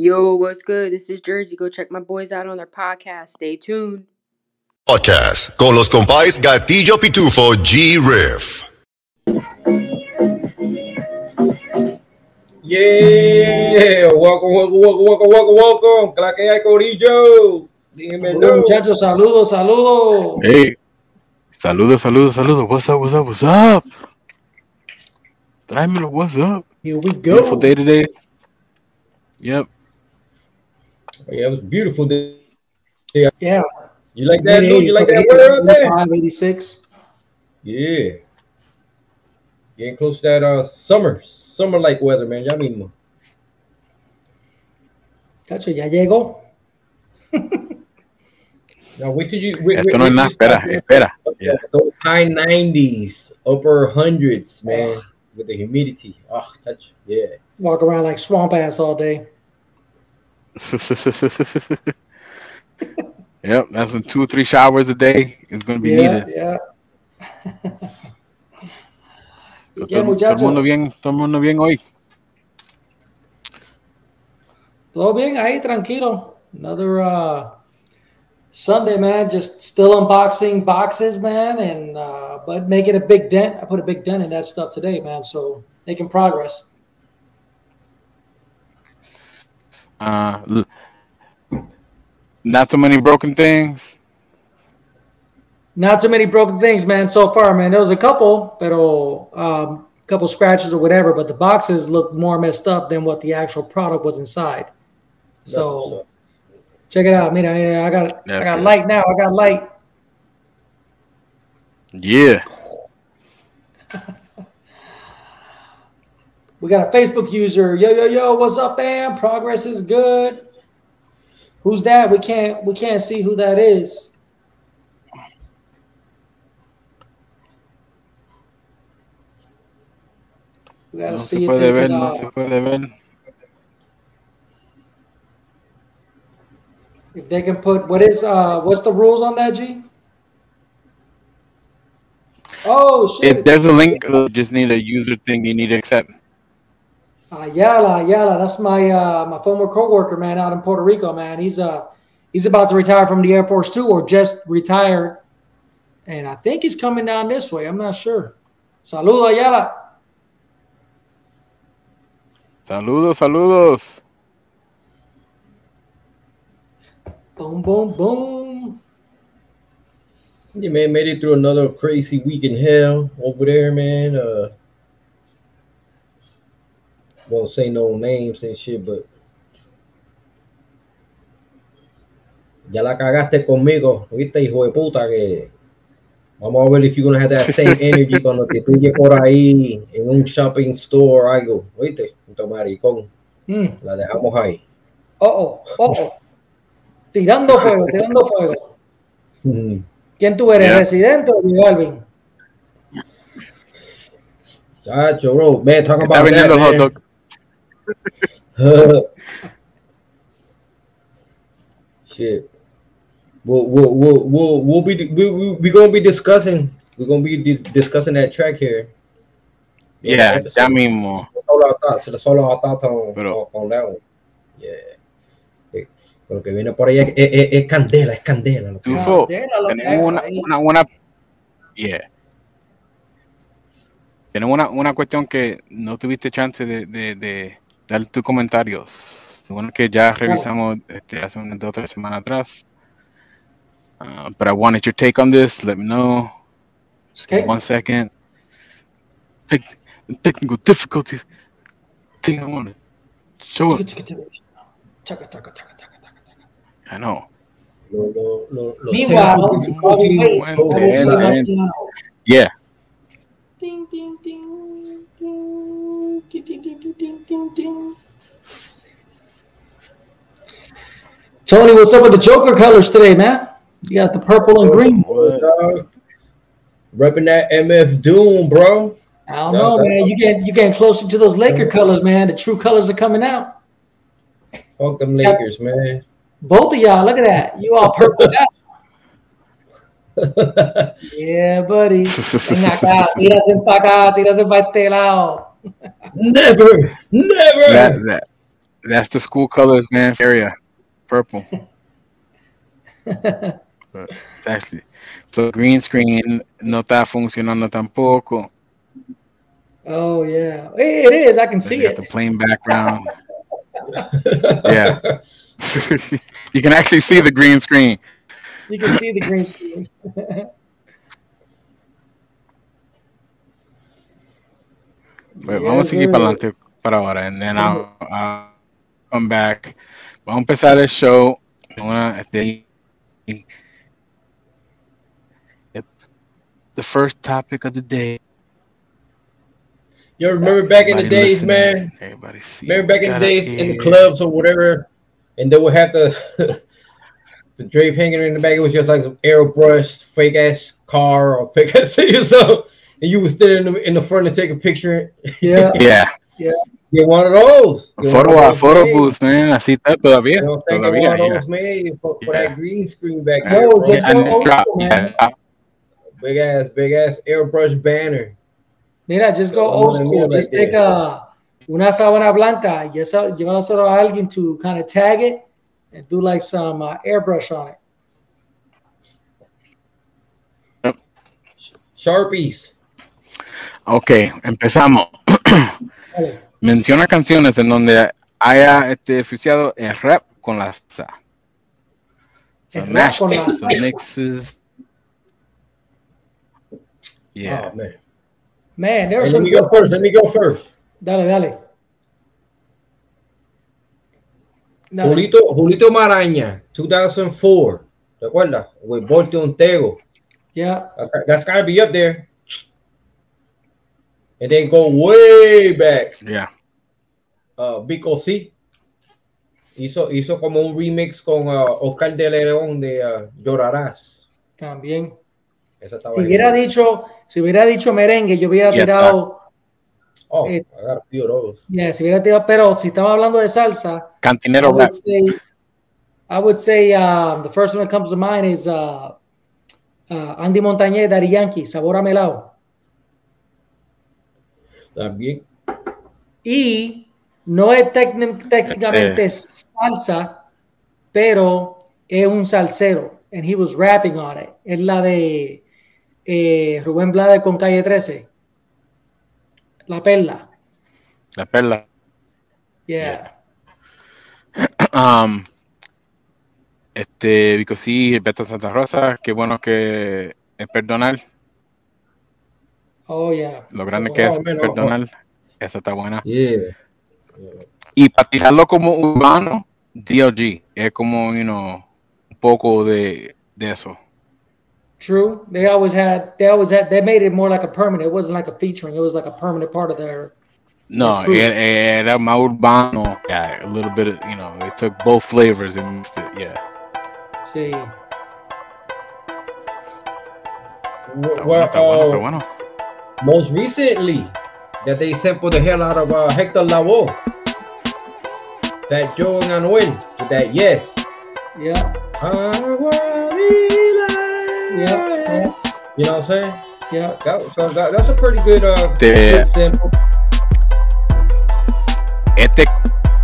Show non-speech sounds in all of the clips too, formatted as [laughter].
Yo, what's good? This is Jersey. Go check my boys out on their podcast. Stay tuned. Podcast con los compais Gatillo Pitufo G Riff. Yeah, welcome, welcome, welcome, welcome, welcome, welcome. Claro que hay Corillo. Dímelo. Muchachos, saludos, saludos. Hey, saludos, saludos, saludos. What's up, what's up, what's up? Tráemelo, what's up? Here we go. Beautiful day today. Yep. Yeah, it was beautiful. day. Yeah. You like that, dude? You like that weather out there? 86. Yeah. Getting close to that uh summer, summer like weather, man. Ya mismo. Cacho, ya llegó. [laughs] Now wait till you. Wait, Esto wait, no es wait nada. till you Espera, espera. Yeah. Those high 90s, upper hundreds, man, with the humidity. Oh, touch. Yeah. Walk around like swamp ass all day. [laughs] yep, that's when two or three showers a day is going to be Yeah, needed. yeah. So, Yeah, todo, todo el mundo bien, todo el mundo bien hoy. Todo bien ahí, tranquilo. Another uh, Sunday, man. Just still unboxing boxes, man, and uh, but making a big dent. I put a big dent in that stuff today, man. So making progress. Uh, not so many broken things. Not too many broken things, man, so far, man. There was a couple, pero um, couple scratches or whatever, but the boxes look more messed up than what the actual product was inside. So check it out. Mira, mira, I got I got good. light now. I got light. Yeah. We got a Facebook user. Yo, yo, yo, what's up, man? Progress is good. Who's that? We can't we can't see who that is. We gotta No see se if puede they ver, can, no uh, se puede ver. if they can put what is uh what's the rules on that, G? Oh shit. If there's a link, you just need a user thing you need to accept. Ayala, Ayala, that's my uh, my former coworker, man, out in Puerto Rico, man. He's uh he's about to retire from the Air Force too, or just retired, and I think he's coming down this way. I'm not sure. Salud, Ayala. Saludos, saludos. Boom, boom, boom. Yeah, man, made it through another crazy week in hell over there, man. Uh, won't say no names and shit, but ya la cagaste conmigo, viste, hijo de puta, que vamos a ver if you're gonna have that same [laughs] energy cuando te pille por ahí en un shopping store o algo, viste, puta maricón, Hmm. la dejamos ahí. Oh, oh, oh, oh. Tirando [laughs] fuego, tirando fuego. Mm. ¿Quién tú eres, Yeah. residente o J Balvin? Chacho, bro, man, talk Está about vendiendo el hot dog. [laughs] Shit. We'll, we'll, we'll, we'll, we'll be we, we, we gonna be discussing we're gonna be di- discussing that track here. Yeah, ya mismo. Solo solo hasta con, Pero- con, con Leo. Yeah. Sí. Lo que viene por ahí es, es- es- es candela, es candela. lo que- Tufo, tenemos una, una, una, yeah. Tenemos una, una cuestión que no tuviste chance de, de, de dar tus comentarios. Bueno, que ya revisamos este, hace unas dos o tres semanas atrás. Uh, but I wanted your take on this. Let me know. Just Okay. one second. Tec- technical difficulties. Thing I want to show it. Chaca, chaca, chaca, chaca, chaca. I know. lo- lo- lo- los Meanwhile, Yeah. Ding, ding, ding, ding, ding, ding, ding, ding, ding, ding, ding. Tony, what's up with the Joker colors today, man? You got the purple and green. What? Repping that MF Doom, bro. I don't No, know, man. You get you getting closer to those Laker colors, man. The true colors are coming out. Fuck them Lakers, man. Both of y'all, look at that. You all purple out. [laughs] Yeah, buddy. Ven acá, tírase para acá, tírase para este lado. Never, never. That, that, That's the school colors, man. Area, purple. [laughs] Actually, so green screen no está funcionando tampoco. oh yeah, it is. I can see it. the plain background. [laughs] Yeah. [laughs] you can actually see the green screen. You can see the green screen. Pues vamos a seguir para adelante para ahora. And then I'll, I'll come back. Vamos a empezar el show. Una, este, the first topic of the day. You remember back in the days, man? Everybody see. Remember back in the days got in the clubs or whatever, and they would have the [laughs] the drape hanging in the back. It was just like some airbrushed fake ass car or fake ass [laughs] city or something, and you were stand in the in the front and take a picture. [laughs] Yeah, Yeah. Get one of those. Get Photo, of those photo made. booths, man. Así está todavía. You know I'm saying? Get Todavía, one of yeah. those made for, for Yeah. that green screen back Uh, there. No, bro. just and go old drop, school, man. yeah. Big ass, big ass airbrush banner. Mira, just go old school. mía Just right take a una sábana blanca y esa, llévanoselo a alguien to kind of tag it and do like some uh, airbrush on it. Sharpies. Ok, empezamos. Menciona canciones en donde haya este, oficiado el rap con la mixes. Yeah. Oh man. Man, there was let some me go first. Let me go first. Dale, dale. Dale. Julito, Julito Maraña, 2004. ¿Te acuerdas? With Bolte Ontego. Yeah, That's- That's gotta be up there. And then go way back. Yeah. Uh, Vico C. Hizo, hizo como un remix con uh, Oscar de León de uh, Llorarás. también. Esa estaba Si ahí. hubiera dicho, si hubiera dicho merengue, yo hubiera tirado, Oh, eh, I got a few of those. yeah, si hubiera tirado, pero si estamos hablando de salsa, I Cantinero would rap. say, I would say um, the first one that comes to mind is uh, uh, Andy Montañez, Daddy Yankee, Sabor a Melao. También. Y no es técnic- técnicamente salsa, pero es un salsero. And he was rapping on it. Es la de eh, Rubén Blades con Calle 13. La Perla. La perla. Yeah. [coughs] Um, este, Vico sí, Beto Santa Rosa. Qué bueno que es perdonar. Oh, yeah. Lo grande So, que es Oh, man, oh, perdonar. Esa está buena. Yeah. Y para tirarlo como urbano, DLG. Es como, you know, un poco de, de eso. True. They always had, they always had, they made it more like a permanent. It wasn't like a featuring. It was like a permanent part of their, No, True. era, era más urbano. Yeah, a little bit of, you know, they took both flavors and mixed it. Yeah. sí. Está bueno, Well, está bueno, está bueno. Most recently, that they sampled the hell out of uh, Hector Lavoe. That Joe and Anuel with that yes. Yeah. Agua Yeah. Yeah. You know what I'm saying? Yeah. That, so that, that's a pretty good, uh, Yeah. good sample. Este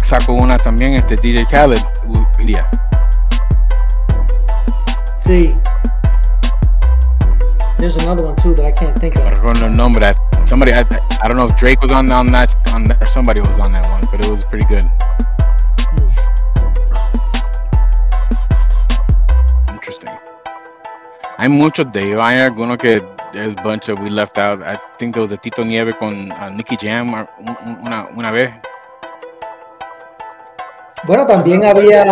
sacó una también, este DJ Khaled. Yeah. See. There's another one too that I can't think No of. recuerdo el nombre. I- Somebody, I, I don't know if Drake was on on that, on that, or somebody was on that one, but it was pretty good. Interesting. Hay muchos de ellos. Hay algunos que there's a bunch of we left out. I think there was a Tito Nieve con uh, Nicky Jam un- una, una vez. Bueno, también había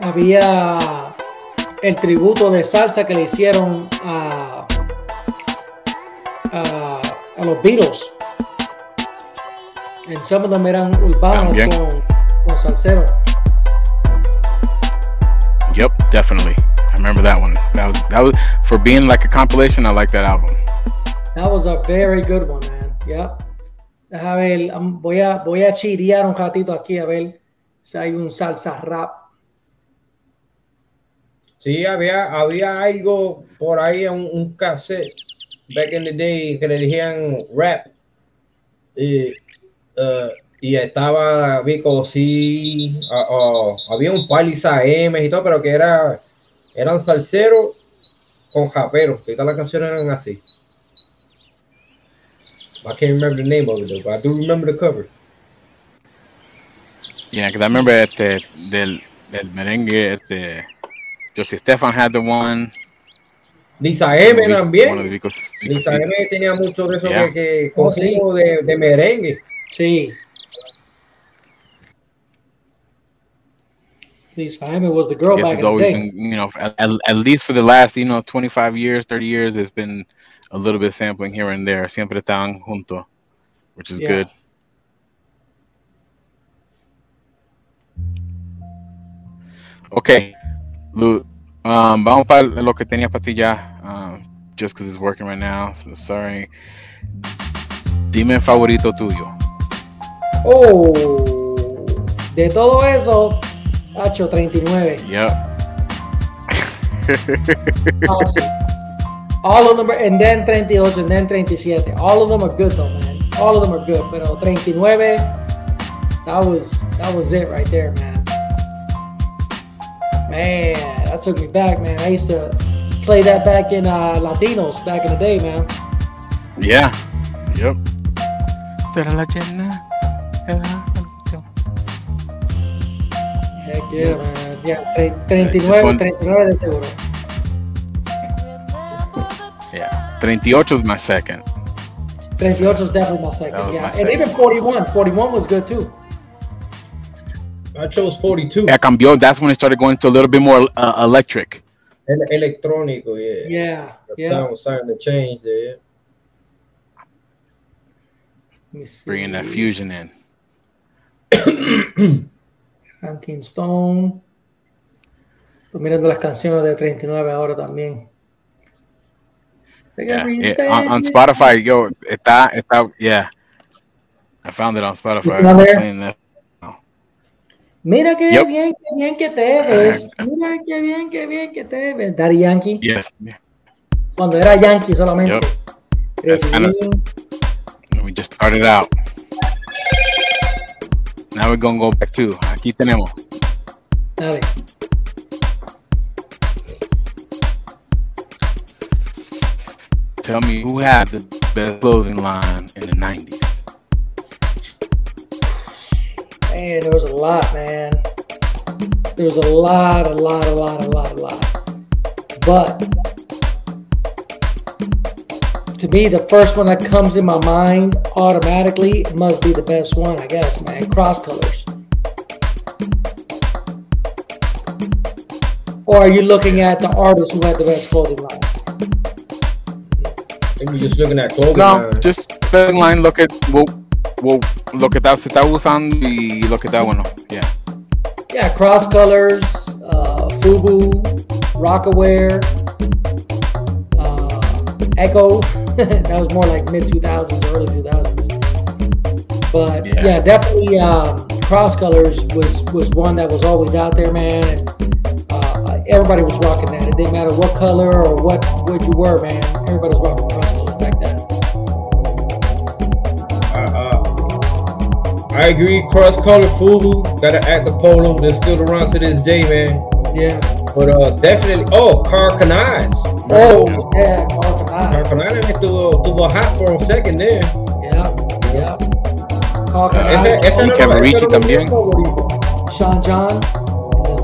había el tributo de salsa que le hicieron a, a, a los Beatles. And some of them eran urbanos También. con, con salsero. Yep, definitely. I remember that one. That was that was for being like a compilation. I like that album. That was a very good one, man. Yep. Deja ver, um, voy a voy a chiriar un ratito aquí a ver si hay un salsa rap. Sí, había, había algo por ahí, un, un cassette back in the day que le decían rap. Eh, uh, y estaba Vico sí, ah, oh, había un de M y todo, pero que era eran salseros con japeros, todas las canciones eran así. I can't remember the name of it, but I do remember the cover. Because I remember este, del, del merengue, este, Josie Stefan had the one. Lisa M One of también. the Vicos- Lisa sí. M tenía mucho de eso Yeah. que, que Oh, sí. consigo de, de merengue. Sí. Lisa Jaime was the girl I back it's in the always day. been, you know, at, at, at least for the last, you know, 25 years, 30 years, it's been a little bit sampling here and there. Siempre están juntos, which is Yeah. good. Okay, Lu, um, vamos para lo que tenía para ti ya, um, just because it's working right now, so sorry. Dime el favorito tuyo. Oh, de todo eso, Hacho 39. Yep. [laughs] Awesome. All of them are, and then 38 and then 37. All of them are good though, man. All of them are good. Pero 39, that was that was it right there, man. Man, that took me back, man. I used to play that back in uh, Latinos back in the day, man. Yeah. Yep. Pero la llena, Heck yeah, Yeah. man. Yeah, 39, 39 de seguro. Yeah. 38 is my second. 38 was definitely my second. was Yeah, my and second. even 41. 41 was good too. I chose 42. Yeah, cambió. That's when it started going to a little bit more uh, electric. El electrónico, yeah. Yeah, The yeah. sound was starting to change there. Let me see. bringing that fusion in. [clears throat] Ranking Stone. Estoy mirando las canciones de 39 ahora también. Yeah, it- on, on Spotify, yo, está, está, yeah. I found it on Spotify. It's on there? Mira qué Yep. bien, qué bien que te ves. Mira qué bien, qué bien que te ves. Daddy Yankee. Yes. Cuando era Yankee solamente. Yep. That's kinda- Green. We just started out. Now we're gonna go back to. Aquí tenemos. Dale. Tell me who had the best clothing line in the 90s. Man, there was a lot, man. There was a lot, a lot, a lot, a lot, a lot. But to me, the first one that comes in my mind automatically must be the best one, I guess, man. Cross colors. Or are you looking at the artist who had the best clothing line? Maybe just looking at clothing. No, line. just clothing line. Look at well, well, lo que está, se está usando y lo que está bueno. Yeah. Yeah, cross colors, uh, Fubu, Rocawear, uh, Ecko. [laughs] that was more like mid 2000s, early 2000s. But yeah, Yeah. definitely um, cross colors was was one that was always out there, man. And uh, everybody was rocking that. It didn't matter what color or what what you were, man. Everybody was rocking I agree. Cross color Fubu. Gotta act the polo. They're still around to this day, man. Yeah. But uh, definitely. Oh, Car Kani's. Oh yeah, Karl Car Kani. Kani's estuvo, estuvo hot for a second there. Yeah, yeah. Karl Uh, Kani. Ese, ese Sí, no, Cavaricci ese no también. fue mi favorito. Sean John.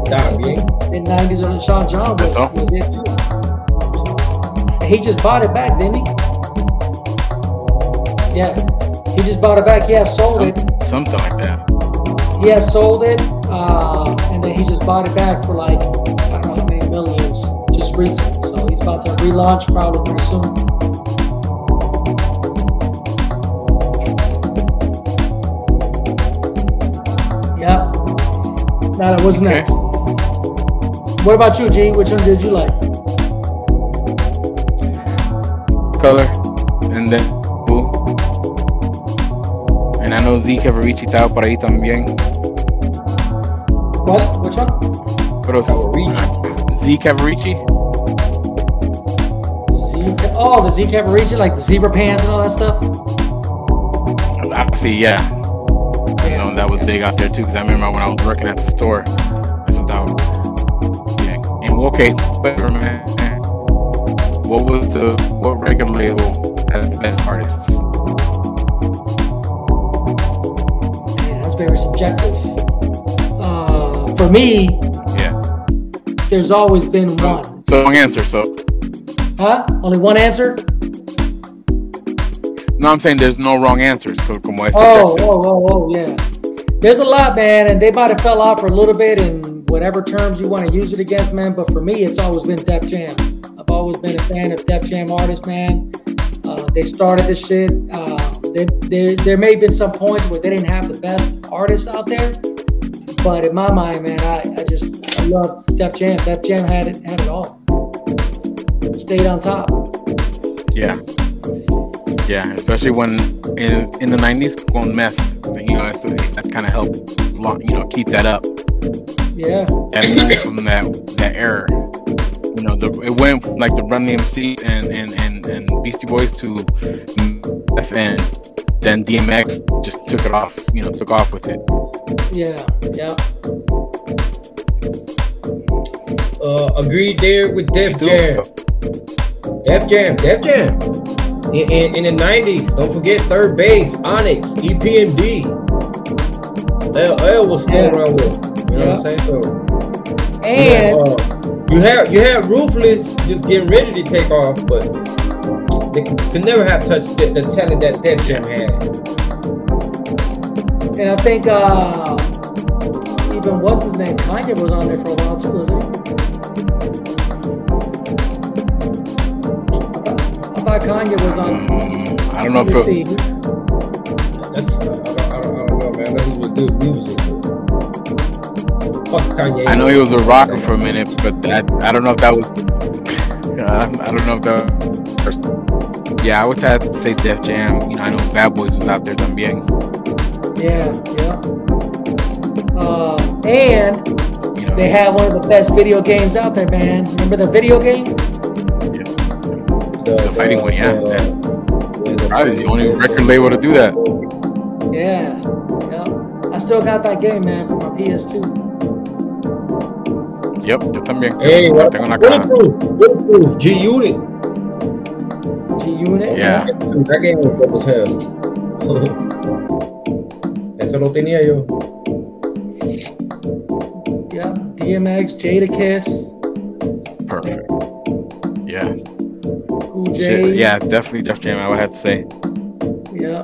También. In the 90s on Sean John was, was it too. And he just bought it back, didn't he? Yeah. He just bought it back. He has sold Some, it. Something like that. He has sold it. Uh, and then he just bought it back for like, I don't know how many millions just recently. So he's about to relaunch probably pretty soon. Yeah. Now that was Okay. next. What about you, G? Which one did you like? Color, Z. Cavaricci estaba por ahí también. What? Which one? Pero Z. Cavaricci. Z- oh, the Z Cavaricci, like the zebra pants and all that stuff. I see, yeah. Yeah, You know, that was big out there too. Because I remember when I was working at the store, that's what that was. Yeah. And okay, whatever, man. What was the what record label has the best artists? Subjective. Uh, for me, Yeah. there's always been one. So wrong answer. So Huh? Only one answer? no, I'm saying there's no wrong answers. Oh, oh, oh, oh, yeah. There's a lot, man, and they might have fell off for a little bit in whatever terms you want to use it against, man. But for me, it's always been Def Jam. I've always been a fan of Def Jam artists, man. Uh, they started this shit. Uh, they, they, there may have been some points where they didn't have the best artists out there, but in my mind, man, I, I just I love Def Jam. Def Jam had it had it all. Stayed on top. Yeah. Yeah, especially when in in the '90s, going meth, you know, that's, that kind of helped, you know, keep that up. Yeah, and moving from that that era. You know, the, it went from, like the Run DMC and and and Beastie Boys to FN. then DMX just took it off. You know, took off with it. yeah, yeah. Uh, agreed there with Def Jam. Def Jam, Def Jam. In, in, in the 90s, don't forget 3rd Bass, Onyx, EPMD. LL was still Yeah. around with. You know what I'm saying? So And uh, you have you have Ruthless just getting ready to take off, but they could could never have touched the, the talent that Def Jam had. And I think uh, even what's his name, Kanye was on there for a while too, wasn't he? I thought, I Kanye was on. Mm, I don't know if it, see. That's I don't, I don't, I don't know, man. I know he was good music. Fuck Kanye. I know he was a rocker for a minute, but that I don't know if that was. [laughs] I don't know if that. Was, yeah, I would have to say Def Jam. You know, I know Bad Boys is out there también. Yeah, yeah. Uh, and You know, they had one of the best video games out there, man. Remember the video game? the, the fighting one, yeah. the- yeah, the- probably the only record label to do that. Yeah, yeah. I still got that game, man, for my PS2. Yep, yo también. Hey, Lo what, tengo en la caja. Bulletproof, Bulletproof, G Unit. G Unit. Yeah. That game was dope as hell. Eso lo tenía yo. Yeah. DMX, Jadakiss, Perfect. Yeah. Cool J. Shit. Yeah, definitely Def Jam. I would have to say. Yeah.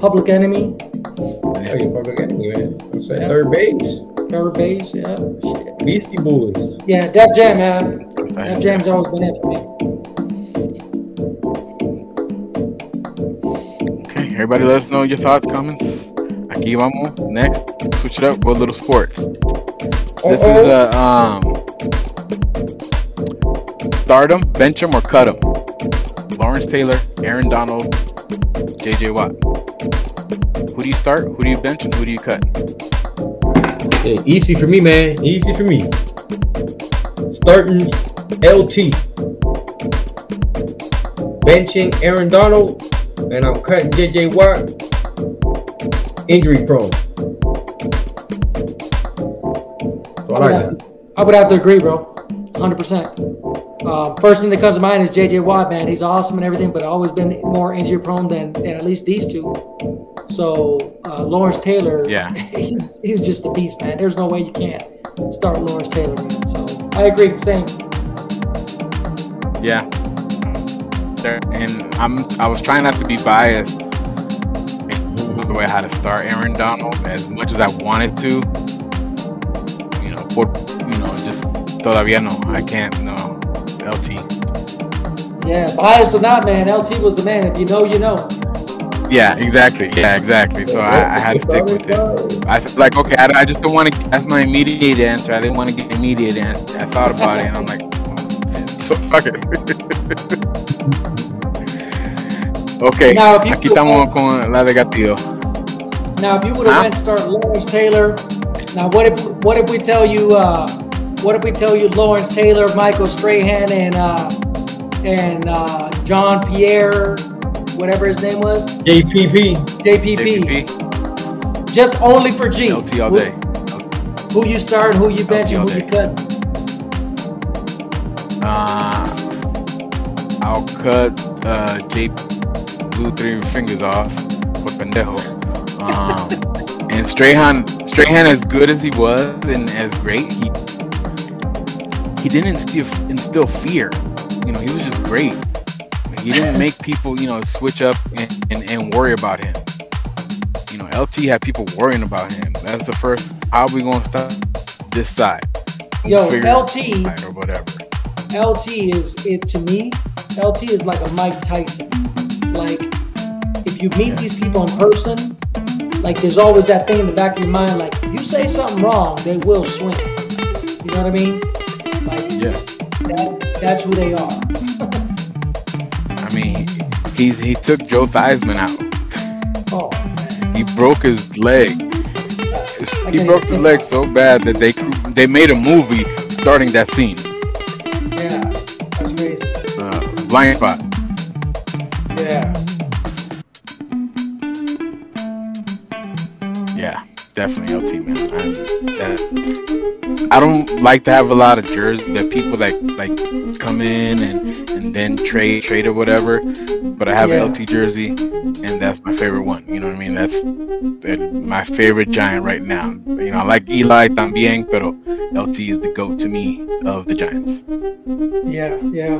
Public Enemy, Oh, you public enemy, man. I said Yeah. 3rd Bass. 3rd Bass. Yeah. Shit. Beastie Boys. Yeah, Def Jam, man. Def Jam's always been it for me. Everybody, let us know your thoughts, comments. Aquí vamos. Next, switch it up with little sports. This is a um, stardom, bench 'em or cut 'em. Lawrence Taylor, Aaron Donald, J.J. Watt. Who do you start? Who do you bench? And who do you cut? Yeah, easy for me, man. Easy for me. Starting LT. Benching Aaron Donald. And I'm cutting JJ Watt. Injury prone. So I I would, like have, that. I would have to agree, bro. 100%. Uh, first thing that comes to mind is JJ Watt, man. He's awesome and everything, but always been more injury prone than, than at least these two. So uh, Lawrence Taylor, Yeah. [laughs] he's, he was just a beast, man. There's no way you can't start Lawrence Taylor, man. So I agree. Same. Yeah. There- And I'm I was trying not to be biased the way how to start Aaron Donald as much as I wanted to. You know, por, you know, just todavía no. I can't no. LT. Yeah, biased or not, man. LT was the man. If you know, you know. Yeah, exactly. Yeah, exactly. So I, I had to stick with it. I felt like okay, I, I just don't want to. That's my immediate answer. I didn't want to get immediate answer. I thought about it and I'm like, [laughs] so fuck it. [laughs] okay, Now, if you- aquí estamos con la de Gatillo. Now, if you would have Huh? went start Lawrence Taylor, now what if what if we tell you uh, what if we tell you Lawrence Taylor, Michael Strahan, and uh, and uh, John Pierre, whatever his name was, JPP. JPP. JPP. just only for G. LT all Who- day. Who you start, who you bench, and all who you day. cut. Uh, I'll cut uh, J Blue three fingers off por pendejo. Um, [laughs] and Strahan, Strahan, as good as he was and as great, he he didn't instill instill fear. You know, he was just great. He didn't [laughs] make people, you know, switch up and, and, and worry about him. You know, LT had people worrying about him. That's the first. How we gonna stop this side? Yo, LT or whatever. LT is it to me. LT is like a Mike Tyson. Like if you meet these people in person, like there's always that thing in the back of your mind, like if you say something wrong, they will swing. You know what I mean? Like Yeah. that, that's who they are. I mean, he he took Joe Theismann out. Oh, He broke his leg. He broke the leg so bad that they they made a movie starting that scene. Blind spot. Yeah, Yeah, definitely LT man. I, that, I don't like to have a lot of jerseys that people like like come in and and then trade trade or whatever. But I have Yeah. an LT jersey, and that's my favorite one. You know what I mean? That's that, my favorite Giant right now. You know, I like Eli también, pero LT is the goat to me of the Giants. yeah, yeah.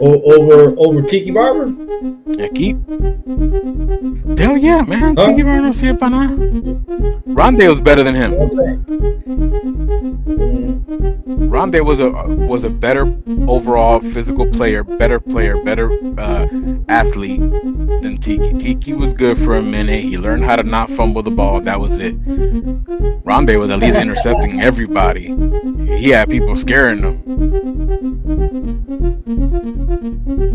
O- over over Tiki Barber. Yeah, keep. Hell yeah, man. Huh? Tiki Barber no sirve para nada. Rondale's better than him. Rondé was a was a better overall physical player, better player, better uh, athlete than Tiki. Tiki was good for a minute. He learned how to not fumble the ball. That was it. Rondé was at least intercepting everybody. He had people scaring him,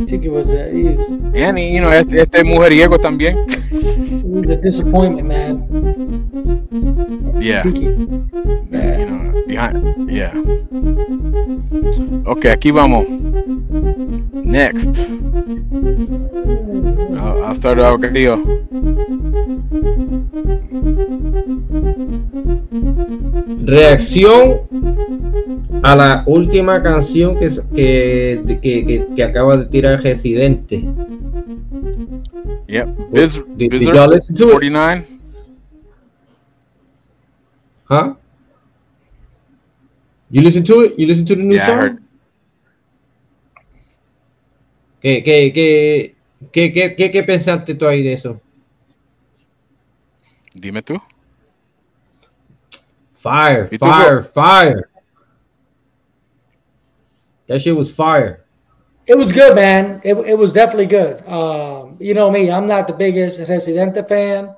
Tiki was a he's, and you know, este, este mujeriego también. he's a disappointment, man. Yeah. Yeah. Yeah. Okay, aquí vamos. Next. I'll, I'll start out. Reacción a la última canción que, que, que, que, que acaba de tirar Residente. Yep. Biz, Did- did Bizzer, y'all listen to it? 49. Huh? You listen to it? You listen to the new Yeah, I song? heard. ¿Qué, qué, qué, qué, qué, qué, qué pensaste tú ahí de eso? Dime tú. Fire, ¿Y tú, fire, fire. That shit was fire. It was good, man. It, it was definitely good. Um, you know me, I'm not the biggest Residente fan,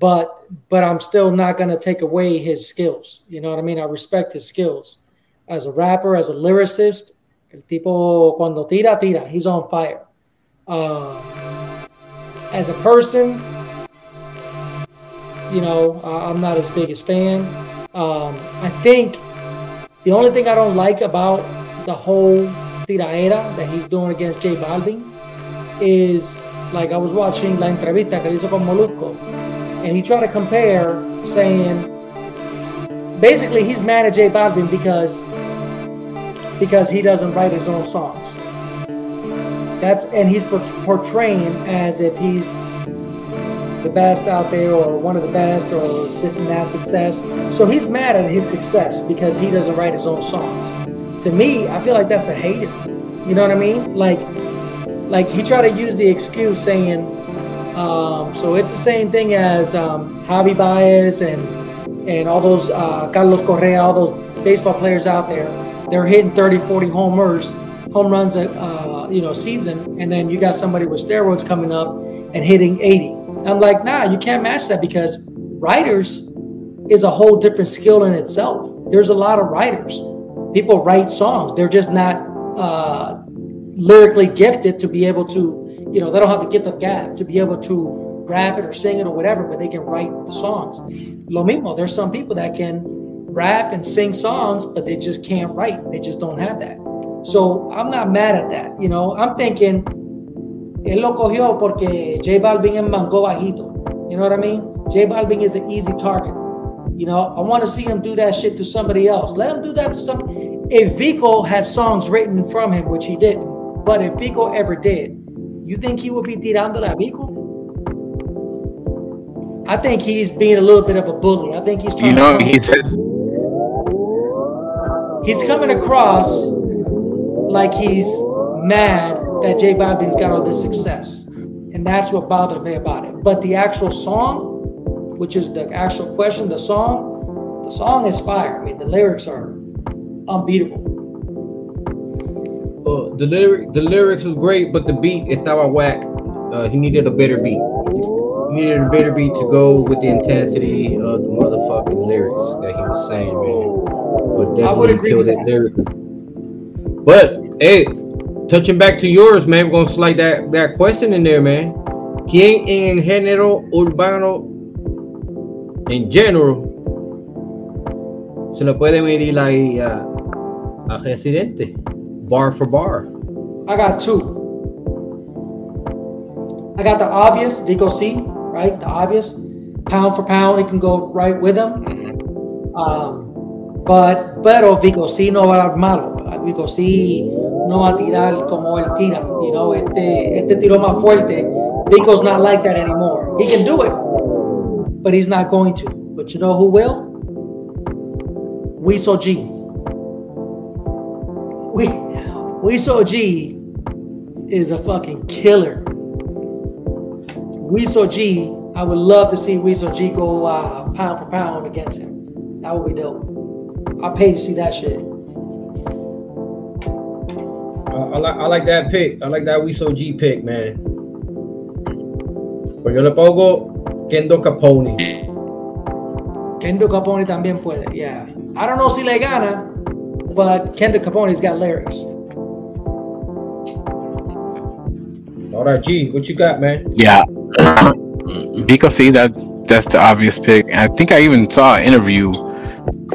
but but I'm still not gonna take away his skills. You know what I mean? I respect his skills as a rapper, as a lyricist. El tipo cuando tira, tira. He's on fire. Um, as a person, you know, I'm not his biggest fan. Um, I think the only thing I don't like about the whole tiraera that he's doing against J Balvin is like I was watching la entrevista que hizo con Molusco, and he tried to compare, saying basically he's mad at J Balvin because because he doesn't write his own songs. That's and he's portraying as if he's the best out there or one of the best or this and that success. So he's mad at his success because he doesn't write his own songs. To me, I feel like that's a hater. You know what I mean? Like, like he tried to use the excuse saying, um, so it's the same thing as um, Javi Baez and and all those uh, Carlos Correa, all those baseball players out there. They're hitting 30, 40 homers, home runs a uh, you know season, and then you got somebody with steroids coming up and hitting 80. I'm like, nah, you can't match that because writers is a whole different skill in itself. There's a lot of writers. People write songs. They're just not uh, lyrically gifted to be able to, you know, they don't have the gift of gab to be able to rap it or sing it or whatever, but they can write the songs. Lo mismo, there's some people that can rap and sing songs, but they just can't write. They just don't have that. So I'm not mad at that. You know, I'm thinking él lo cogió porque J Balvin es mango bajito. You know what I mean? J Balvin is an easy target. You know, I want to see him do that shit to somebody else. Let him do that to some. If Vico had songs written from him, which he didn't, but if Vico ever did, you think he will be tirándole a Vico? I think he's being a little bit of a bully. I think he's trying You know, to. he said he's coming across like he's mad that J Balvin's got all this success. And that's what bothers me about it. But the actual song, which is the actual question, the song, the song is fire. I mean, the lyrics are unbeatable. The lyric, the lyrics was great, but the beat estaba whack. Uh, he needed a better beat. He needed a better beat to go with the intensity of the motherfucking lyrics that he was saying, man. But definitely killed with it lyrically. But hey, touching back to yours, man, we're gonna slide that that question in there, man. ¿Quién en género urbano en general se lo puede medir ahí a, a Residente? Bar for bar. I got two. I got the obvious, Vico C, right? The obvious. Pound for pound, it can go right with him. Um, but, pero Vico C no va a dar malo. Vico C no va a tirar como él tira. You know, este, este tiro más fuerte. Vico's not like that anymore. He can do it, but he's not going to. But you know who will? Weasel G. We Weasel G is a fucking killer. Weasel G, I would love to see Weasel G go uh, pound for pound against him. That would be dope. I'll pay to see that shit. I, I like I like that pick. I like that we so G pick, man. Pero yo le pongo Kendo Kaponi. Kendo Kaponi también puede. Yeah. I don't know si le gana, but Kendo Kaponi's got lyrics. All right, G, what you got, man? Yeah. [clears throat] Vico C, that that's the obvious pick. And I think I even saw an interview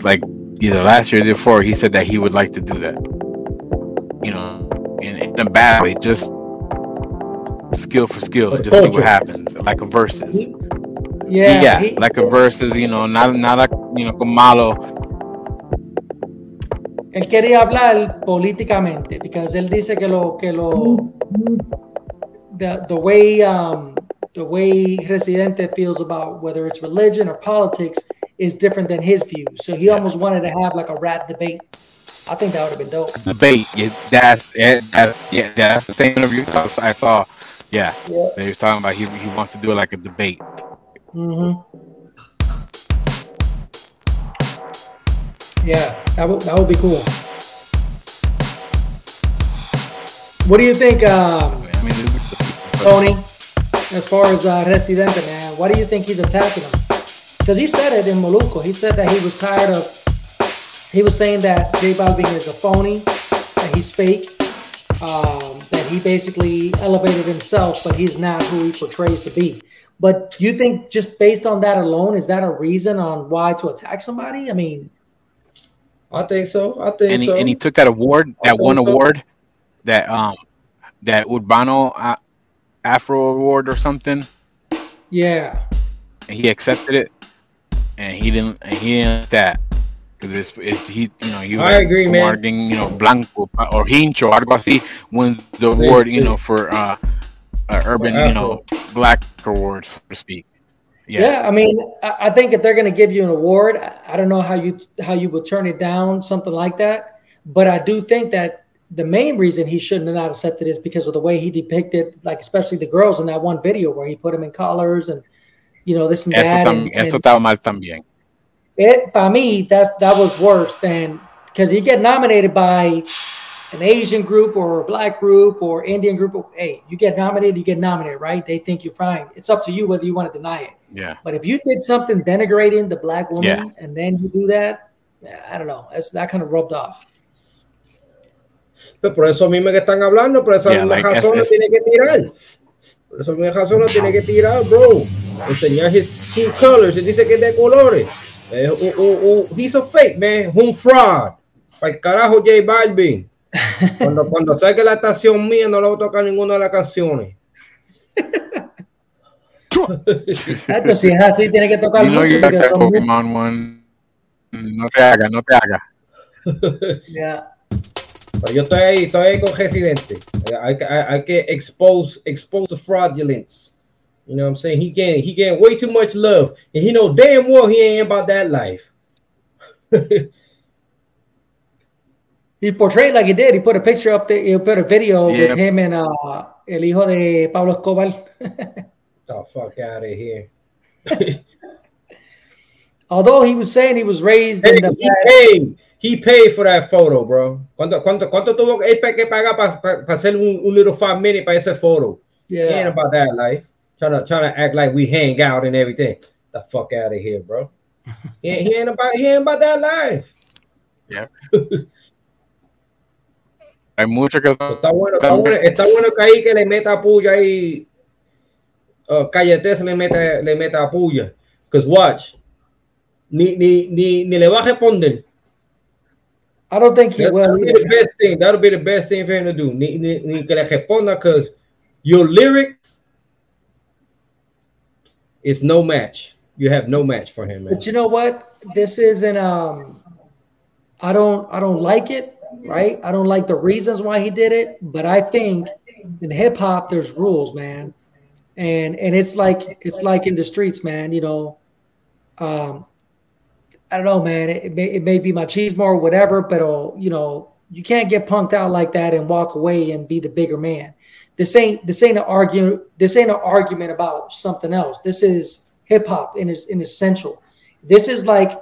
like either last year or before, he said that he would like to do that. You know, in, in a bad way, just skill for skill, Like just see what happens. Like a versus. Yeah. Yeah, he- like a versus, you know, not not like you know, con malo. él quería hablar políticamente because él dice que lo que lo mm, mm. The the way um the way Residente feels about whether it's religion or politics is different than his views. So he almost wanted to have like a rap debate. I think that would have been dope. debate. Yeah, that's it. That's yeah, that's the same interview I saw. Yeah, Yeah. they was talking about he he wants to do it like a debate. Mm-hmm. Yeah, that would that would be cool. What do you think, um, I mean, Tony? As far as uh, Residente, man, why do you think he's attacking him? Because he said it in Molusco. He said that he was tired of. He was saying that J Balvin is a phony, that he's fake, um, that he basically elevated himself, but he's not who he portrays to be. But do you think just based on that alone, is that a reason on why to attack somebody? I mean, I think so. I think and he, so. and he took that award, that one so. award, that um, that Urbano uh, Afro Award or something. yeah, And he accepted it, and he didn't. And he didn't like that because it's, it's he, you know, he was I agree, man. awarding, you know, Blanco or Hincho, algo así, wins the award, you know, for uh, uh urban, For you know, black award, so to speak. Yeah, Yeah, I mean, I, think if they're going to give you an award, I, I don't know how you how you would turn it down, something like that. But I do think that the main reason he shouldn't have not accepted is because of the way he depicted, like especially the girls in that one video where he put them in collars and you know this and eso, that. tam- and, eso estaba mal también. it by me that's that was worse than because you get nominated by an Asian group or a black group or Indian group. Hey, you get nominated, you get nominated, right? They think you're fine. It's up to you whether you want to deny it. Yeah, But if you did something denigrating the black woman Yeah. and then you do that, I don't know. That's that kind of rubbed off. Pues por eso mismo que están hablando, por esa Yeah, misma like, razón es- lo es- tiene que tirar. Por esa misma razón lo tiene que tirar, bro. Enseñar his true colors. Y dice que es de colores. Eh, uh, uh, uh, he's a fake, man. Un fraud. Para el carajo, J Balvin. Cuando, cuando saque la estación mía, no le voy a tocar ninguna de las canciones. [laughs] Nacho, si es así, tiene que tocar mucho muy- one. No te haga, no te haga. Yeah. Pero yo estoy ahí, estoy ahí con Residente. Hay, que- hay, hay que expose, expose the fraudulence. You know what I'm saying? He getting, he getting way too much love. And he know damn well he ain't about that life. [laughs] He portrayed like he did. He put a picture up there. He put a video Yeah. with him and uh, el hijo de Pablo Escobar. the fuck out of here. [laughs] Although he was saying he was raised Hey, in the he paid. He paid for that photo, bro. ¿Cuánto, cuánto, cuánto tuvo él que pagar para hacer un, un little five minute para ese photo? He ain't yeah. about that life. Trying to trying to act like we hang out and everything. The fuck out of here, bro. He, ain't- he ain't about he ain't about that life. Hay mucho que Está bueno, está bueno, está bueno que ahí que le meta puya ahí. Uh, Callete se le meta, le meta puya. Cause watch. Ni, ni, ni, ni le va a responder. I don't think he That, will. will be the best thing. That'll be the best thing for him to do. Because your lyrics is no match. You have no match for him, man. But you know what? This isn't um I don't I don't like it, right? I don't like the reasons why he did it, but I think in hip hop there's rules, man. And and it's like it's like in the streets, man, you know. Um I don't know, man. It, may it may be machismo or whatever, but uh, you know, you can't get punked out like that and walk away and be the bigger man. This ain't this ain't an argument. This ain't an argument about something else. This is hip hop in its in essential. This is like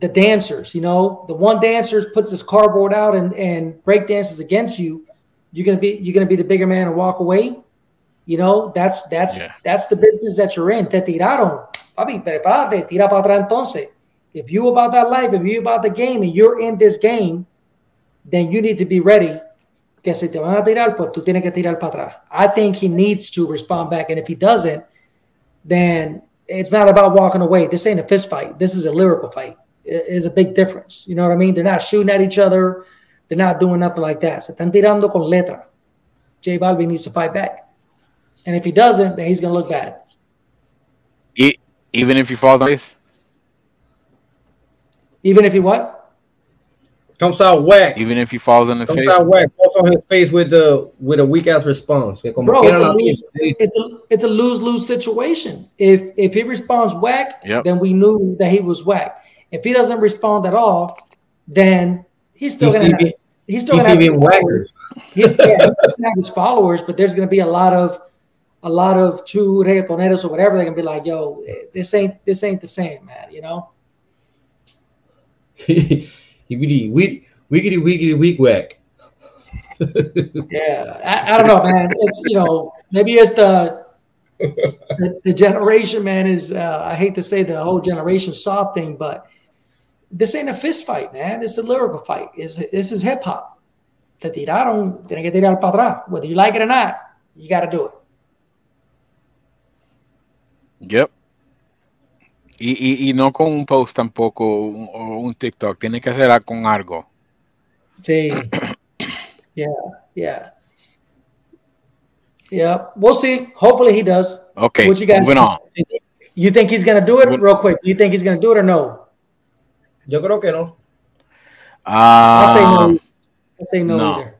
the dancers, you know, the one dancer puts this cardboard out and and break dances against you. You're gonna be you're gonna be the bigger man and walk away. You know, that's that's Yeah. that's the business that you're in. Te tiraron, papi, prepárate, tira para atrás entonces. If you about that life, if you about the game, and you're in this game, then you need to be ready. Que si te van a tirar, pues tú tienes que tirar para atrás. I think he needs to respond back, and if he doesn't, then it's not about walking away. This ain't a fist fight. This is a lyrical fight. It's a big difference. You know what I mean? They're not shooting at each other. They're not doing nothing like that. Se están tirando con letra. J Balvin needs to fight back. And if he doesn't, then he's to look bad. Even if he falls on Even if he what? Comes out whack. even if he falls on his Comes face. Comes out whack. Falls on his face with the with a weak ass response. Bro, it's a lose, it's a, it's a lose lose situation. If if he responds whack, Yep. then we knew that he was whack. If he doesn't respond at all, then he's still He's gonna have, even- he's still He's gonna have even his followers. He's, yeah, he's gonna have his followers, but there's gonna be a lot of a lot of two reggaetoneros or whatever. They're gonna be like, "Yo, eh, this ain't this ain't the same, man." You know? [laughs] Wiggity, wiggity, wiggity, wiggity, weak whack. Yeah, I, [laughs] I don't know, man. It's you know maybe it's the the, the generation, man. Is uh, I hate to say the whole generation soft thing, but this ain't a fist fight, man. It's a lyrical fight. It's, this is hip hop. Te tiraron, tienen que tirar para atrás. Whether you like it or not, you got to do it. Yep. Y, y, y no con un post tampoco un- o un TikTok. Tiene que ser con algo. See, [coughs] yeah, yeah, yeah. We'll see. Hopefully, he does. Okay, What you guys? moving on. You think he's gonna do it? Real quick, you think he's gonna do it or no? Yo creo que no. I'll say Uh, no. I'll say no, no. either.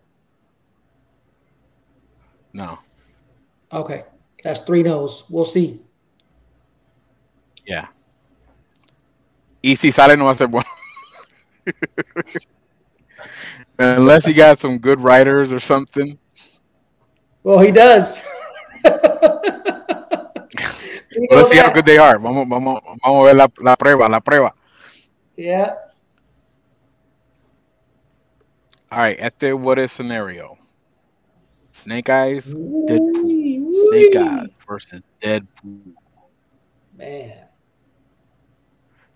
no. Okay, that's three no's. We'll see. Yeah. Y si sale no va a ser bueno. Unless he got some good writers or something. Well, he does. [laughs] Know Let's see how good they are. Vamos, vamos, vamos a ver la, la prueba, la prueba. Yeah. All right, este what if scenario. Snake Eyes, Deadpool. Snake Eyes versus Deadpool. Man.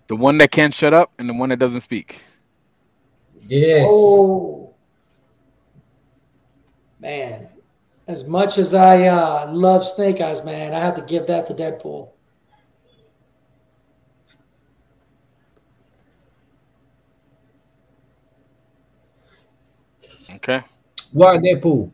The one that can't shut up and the one that doesn't speak. Yes. Oh. Man. As much as I uh, love Snake Eyes, man, I have to give that to Deadpool. Okay. Why Deadpool?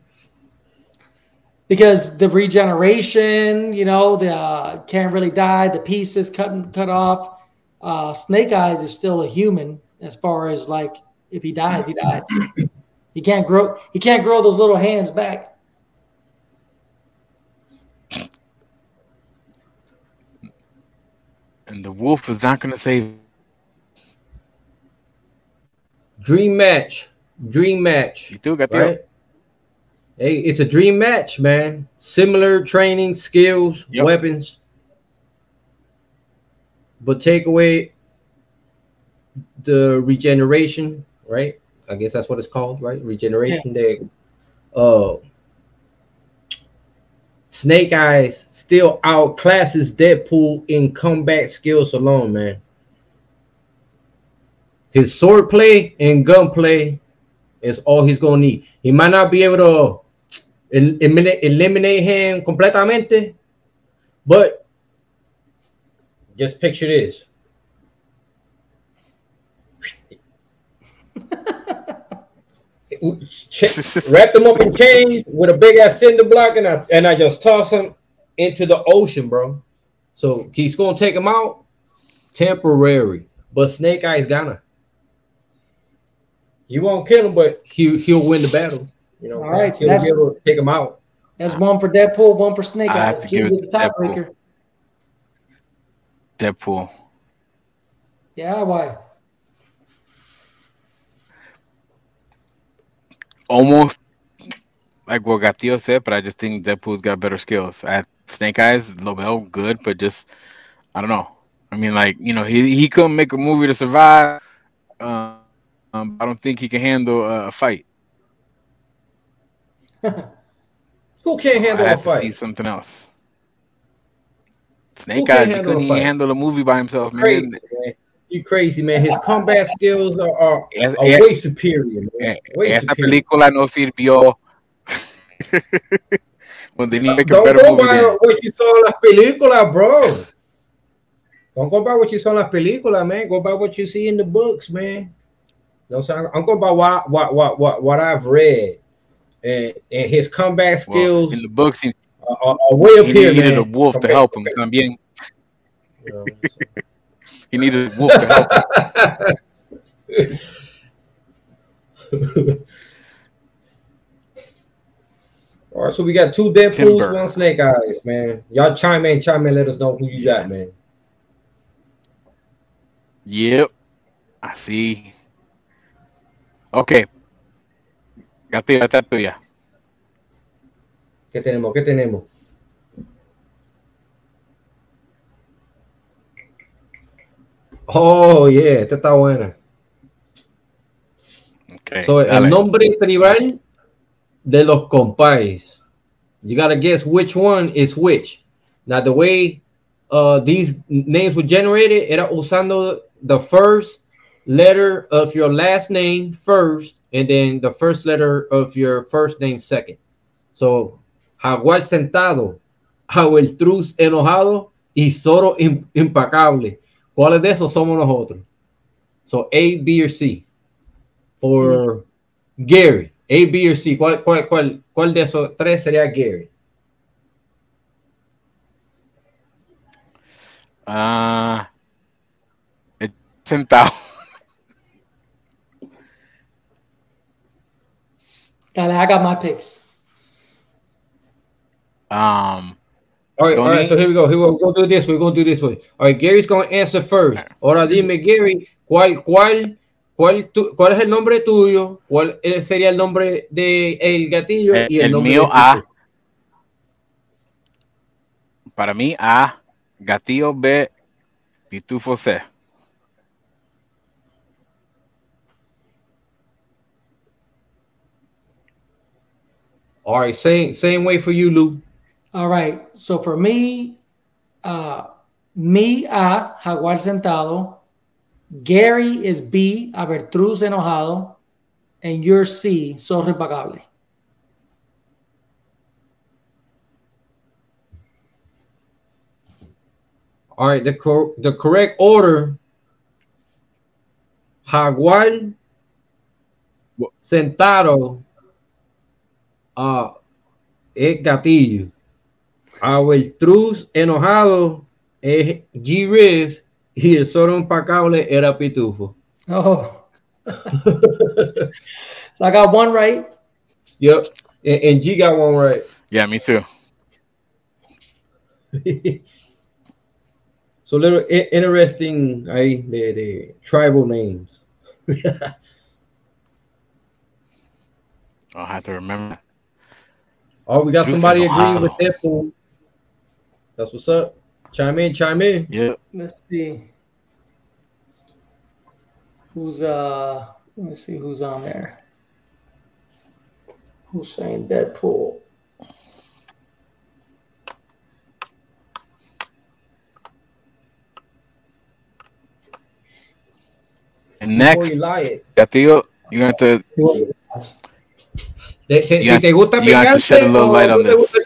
because the regeneration, you know, the uh, can't really die, the pieces cut cut off. Uh, Snake Eyes is still a human as far as like if he dies, he dies. he can't grow. He can't grow those little hands back. And the wolf is not going to save. Dream match. Dream match. You still got the Right? Hey, it's a dream match, man. Similar training, skills, Yep. weapons. But take away the regeneration, right? I guess that's what it's called, right? Regeneration. They uh Snake Eyes still outclasses Deadpool in combat skills alone, man. His sword play and gunplay is all he's gonna need. He might not be able to el- eliminate him completamente, but just picture this. Ch- [laughs] wrap them up in chains with a big ass cinder block, and I and I just toss them into the ocean, bro. So he's gonna take him out temporary, but Snake Eyes gonna. You won't kill him, but he he'll win the battle. You know, All right, he'll that's- be able to take him out. That's one for Deadpool, one for Snake Eyes. I have Eyes. to Give give it the to Deadpool. Tiebreaker. Deadpool. Yeah, why? Almost like what Gatillo said, but I just think Deadpool's got better skills. At Snake Eyes, Lobel good, but just I don't know. I mean, like you know, he he couldn't make a movie to survive. Uh, um, I don't think he can handle a, a fight. [laughs] Who can't handle I a have to see fight? something else. Snake Eyes, he couldn't even handle a movie by himself, Crazy, man. man. You crazy, man. His [laughs] combat skills are, are, Es- are es- way superior, man. Eh, Way Esta superior. película no sirvió. [laughs] when they make a Don't better go movie. by then. what you saw in las películas, bro. Don't go by what you saw in las películas, man. Go by what you see in the books, man. You know what I'm? I'm going by what what what what, what I've read. And, and his combat Well, skills in the books, he, are way up he here, needed man. a wolf to help him. También, [laughs] he needed a wolf to help him. [laughs] All right, so we got two Deadpools, Timber. one Snake Eyes, man. Y'all chime in, chime in, let us know who you got, man. Yep. I see. Okay. Gatillo, esta es tuya. ¿Qué tenemos? ¿Qué tenemos? Oh, yeah, esta está buena. Okay. So, el nombre tribal de los compais. You gotta guess which one is which. Now, the way uh, these names were generated era usando the first letter of your last name first, and then the first letter of your first name second. So, Jaguar sentado, Truz enojado y Zoro im- impacable. ¿Cuáles de esos somos nosotros? So, A, B, or C. For Gary, A, B, or C. ¿Cuál, cuál, cuál, cuál de esos tres sería Gary? Ah. el sentado. Dale, I got my picks. Um. All right, all right, so here we go. Here we go. We're gonna do this. We're gonna do this way. All right, Gary's gonna answer first. Ahora dime, Gary, ¿cuál, cuál, cuál, tu- cuál es el nombre tuyo? ¿Cuál eh, sería el nombre de el gatillo El, y el, el nombre mío A. Para mí A. Gatillo B. Pitufo C. All right, same same way for you, Lou. All right. So for me, uh, me A, Jaguar sentado. Gary is B, Abertruz enojado. And you're C, Zorro impagable. All right, the cor- the correct order. Jaguar sentado. Uh, es Gatillo. Truz enojado es G-Riff y el solo empacable era Pitufo. Oh. so I got one right. Yep. And, and G got one right. Yeah, me too. [laughs] so little interesting I the, the tribal names. [laughs] I'll have to remember. Oh, we got somebody agreeing with that fool. That's what's up. Chime in, chime in. Yeah. Let's see. Who's uh let me see who's on there. Who's saying Deadpool? And next, Gatillo, you're have to. Te, te, si te gusta picante, o no te gusta el picante.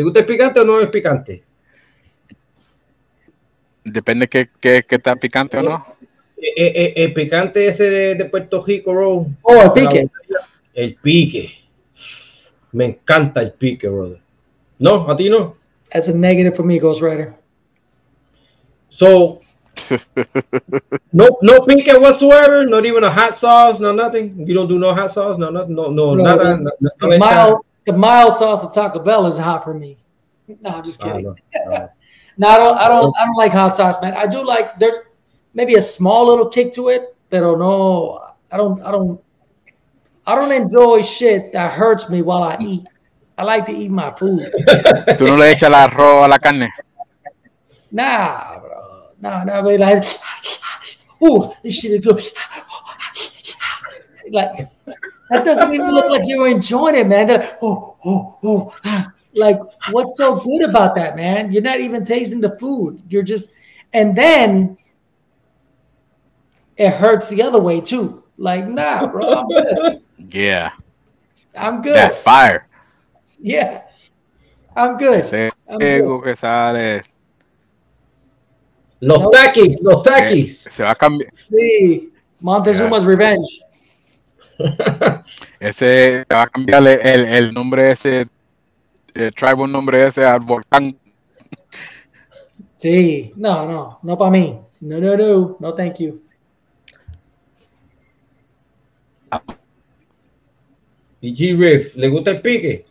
¿Te gusta el picante o no es picante? Depende que, que, que está picante o no. El, eh, el, eh, el picante ese de, de, Puerto Rico, bro. Oh, el pique. El pique. Me encanta el pique, brother. No, a ti no. That's a negative for me, Ghost Rider. So, [laughs] no, no pique whatsoever. Not even a hot sauce. No nothing. You don't do no hot sauce. No nothing. No no, no nada. No, mild, the mild sauce of Taco Bell is hot for me. No, I'm just kidding. [laughs] no, I don't. I don't. I don't like hot sauce, man. I do like. There's maybe a small little kick to it, but no, I don't. I don't. I don't enjoy shit that hurts me while I eat. I like to eat my food. [laughs] ¿Tú no le echas el arroz a la carne? Nah, bro. Nah, nah, but like, ooh, this shit is good. Like, that doesn't even look like you're enjoying it, man. Like, oh, oh, oh. Ah. Like, what's so good about that, man? You're not even tasting the food. You're just, and then it hurts the other way too. Like, nah, bro, I'm good. Yeah. I'm good. That fire. Yeah. I'm good. I'm good. que sale. Los nope. Takis, los Takis. Se va a cambiar. Sí, Montezuma's yeah. Revenge. [laughs] ese va a cambiar el, el nombre ese, el tribal nombre ese al volcán. Sí, no, no, no para mí. No, no, no, no, thank you. ¿Y G-Riff, le gusta el pique?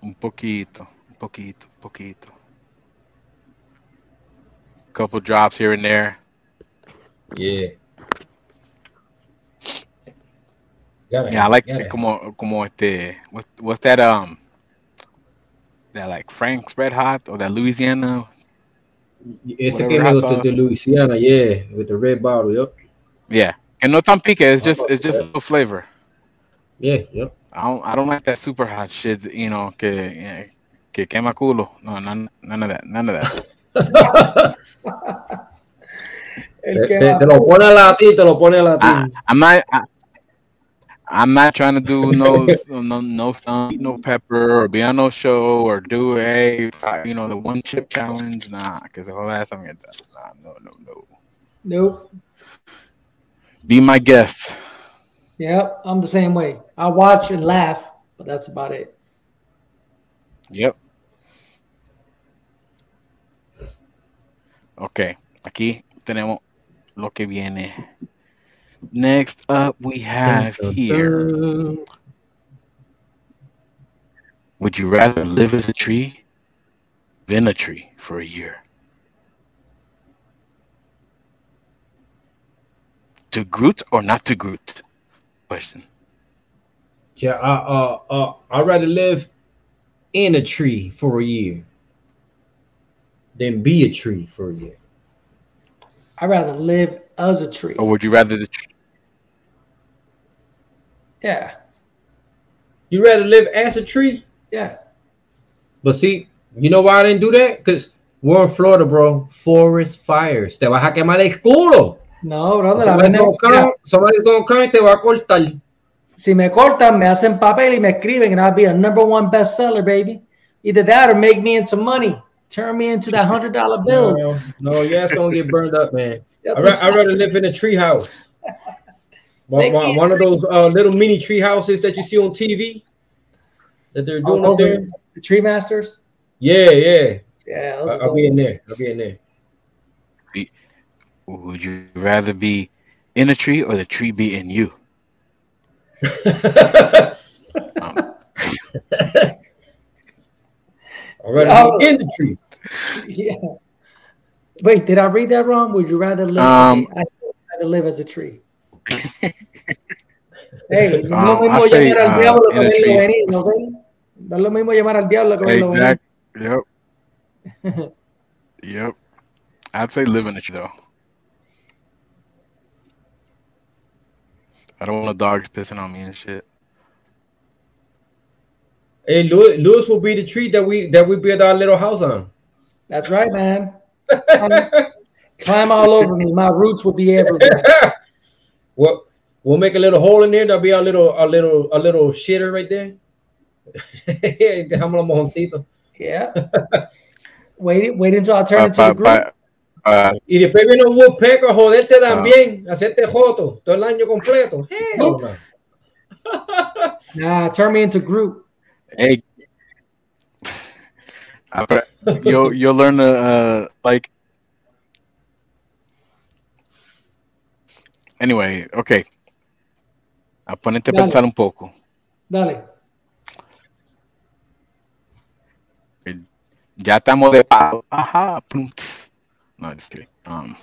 Un poquito, un poquito, un poquito. Couple drops here and there. Yeah. Yeah, I like como como este what, what's that um that like Frank's Red Hot or that Louisiana. Ese que me gusta de Louisiana, yeah, with the red bottle, yep. Yeah, and no tan pique. It's just it's just a flavor. Yeah, yep. I don't I don't like that super hot shit. You know, que que quema culo. No, none none of that. None of that. [laughs] te, te, lo pone a latín, te lo pone a latín. I'm not. I, I'm not trying to do no no no no pepper or be on no show or do a you know the one chip challenge. Nah, because the whole ass I'm gonna nah, no no no. Nope. Be my guest. Yep, I'm the same way. I watch and laugh, but that's about it. Yep. Ok, aquí tenemos lo que viene. Next up, we have here. Would you rather live as a tree than a tree for a year? To Groot or not to Groot? Question. Yeah, I, uh, uh, I'd rather live in a tree for a year than be a tree for a year. I'd rather live as a tree. Or would you rather the tree? Yeah. You rather live as a tree? Yeah. But see, you know why I didn't do that? Because we're in Florida, bro. Forest fires. Te vas a quemar el culo. No, brother. Somebody's gonna, come, somebody's gonna come y te va a cortar. Si me cortan, me hacen papel y me escriben, and I'll be a number one bestseller, baby. Either that or make me into money. Turn me into that hundred dollar bills. No, no, your ass gonna get burned up, man. [laughs] I'd, I'd rather live in a tree house. [laughs] One, Make one, me- one of those uh, little mini tree houses that you see on TV that they're doing Oh, up there. the Tree Masters. Yeah, yeah. Yeah, I- I'll be dope. in there. I'll be in there. Would you rather be in a tree or the tree be in you? [laughs] Um, Already Oh. in the tree. Yeah. Wait, did I read that wrong? Would you rather live? Um, I said rather live as a tree. [laughs] Hey, no lo Um, mismo I say, llamar al uh, diablo que in a verlo venir, ¿no ven? Es lo mismo llamar al diablo que verlo venir. Yep. [laughs] Yep. I'd say live in a tree though. I don't want no dogs pissing on me and shit. Hey, Lewis, Lewis will be the tree that we that we build our little house on. That's right, man. Climb, [laughs] climb all over me. My roots will be everywhere. [laughs] well, we'll make a little hole in there. There'll be a little, a little, a little shitter right there. [laughs] Dejamos los. Yeah. Wait, wait until I turn Pa- into a Groot. pa- uh, Y después viene un woodpecker a joderte también, hacerte joto todo el año completo. Hell. Nah, turn me into Groot. Hey, [laughs] you'll you'll learn to uh, like. Anyway, okay. A ponerte a Dale. pensar un poco. Dale. Ya estamos de palo. Ajá. pum. No, just kidding. Um,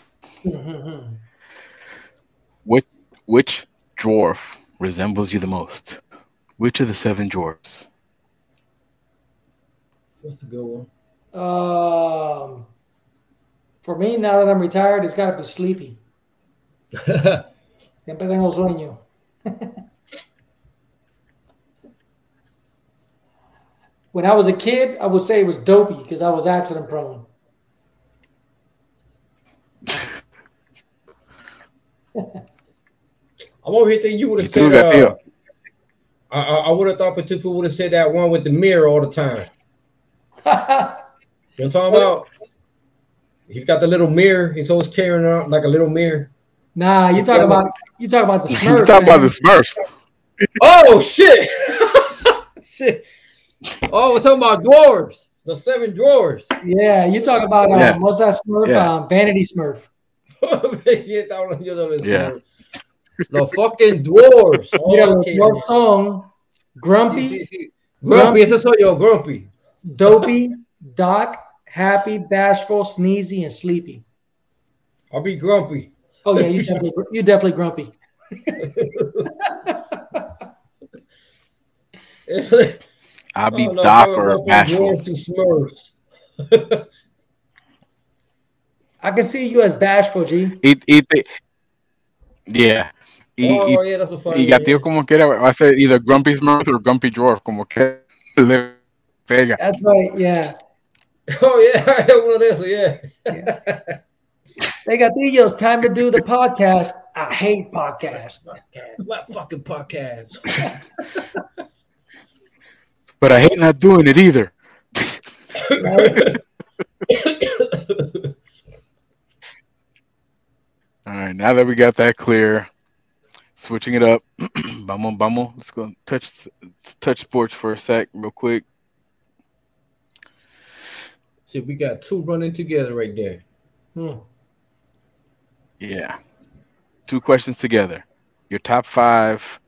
which which dwarf resembles you the most? Which of the seven dwarfs? That's a good one. Um, for me, now that I'm retired, it's got to be sleepy. [laughs] Siempre tengo sueño. [laughs] when I was a kid, I would say it was dopey because I was accident prone. I'm over here thinking you would have too, said. Uh, Garcia. I, I, I would have thought Pitufo would have said that one with the mirror all the time. [laughs] You know I'm talking about? He's got the little mirror. He's always carrying around like a little mirror. nah, you talk about you talking about the [laughs] You Smurf. talking about man. the Smurfs? Oh shit! [laughs] shit! Oh, we're talking about dwarves. The seven dwarves. Yeah, you talk about um, Yeah. what's that Smurf? Yeah. Um, Vanity Smurf. Sí, está hablando yo de los Yeah. dwarves. Los fucking dwarves. Oh, Mira, los okay. dwarfs son Sí, Grumpy, sí, sí. Grumpy, ese soy yo, Grumpy. Dopey, Doc, Happy, Bashful, Sneezy, and Sleepy. I'll be grumpy. Oh yeah, you definitely you definitely grumpy. [laughs] I'll be Oh, no, Doc go- or Bashful. Smurfs. [laughs] I can see you as Bashful, G. Y, y te- yeah. Y, y, oh, yeah, that's a funny y Gatillo como quiera va a ser either Grumpy Smurf or Grumpy Dwarf, como que le pega. That's right. Yeah. [laughs] Oh, yeah, [laughs] I have one of those, yeah. Hey, Gatillo, it's time to do the podcast. I hate podcasts. What fucking podcast? [laughs] But I hate not doing it either. All right, now that we got that clear, switching it up. [clears throat] vamos, vamos. Let's go touch touch sports for a sec, real quick. See, we got two running together right there. Hmm. Yeah. Two questions together. Your top five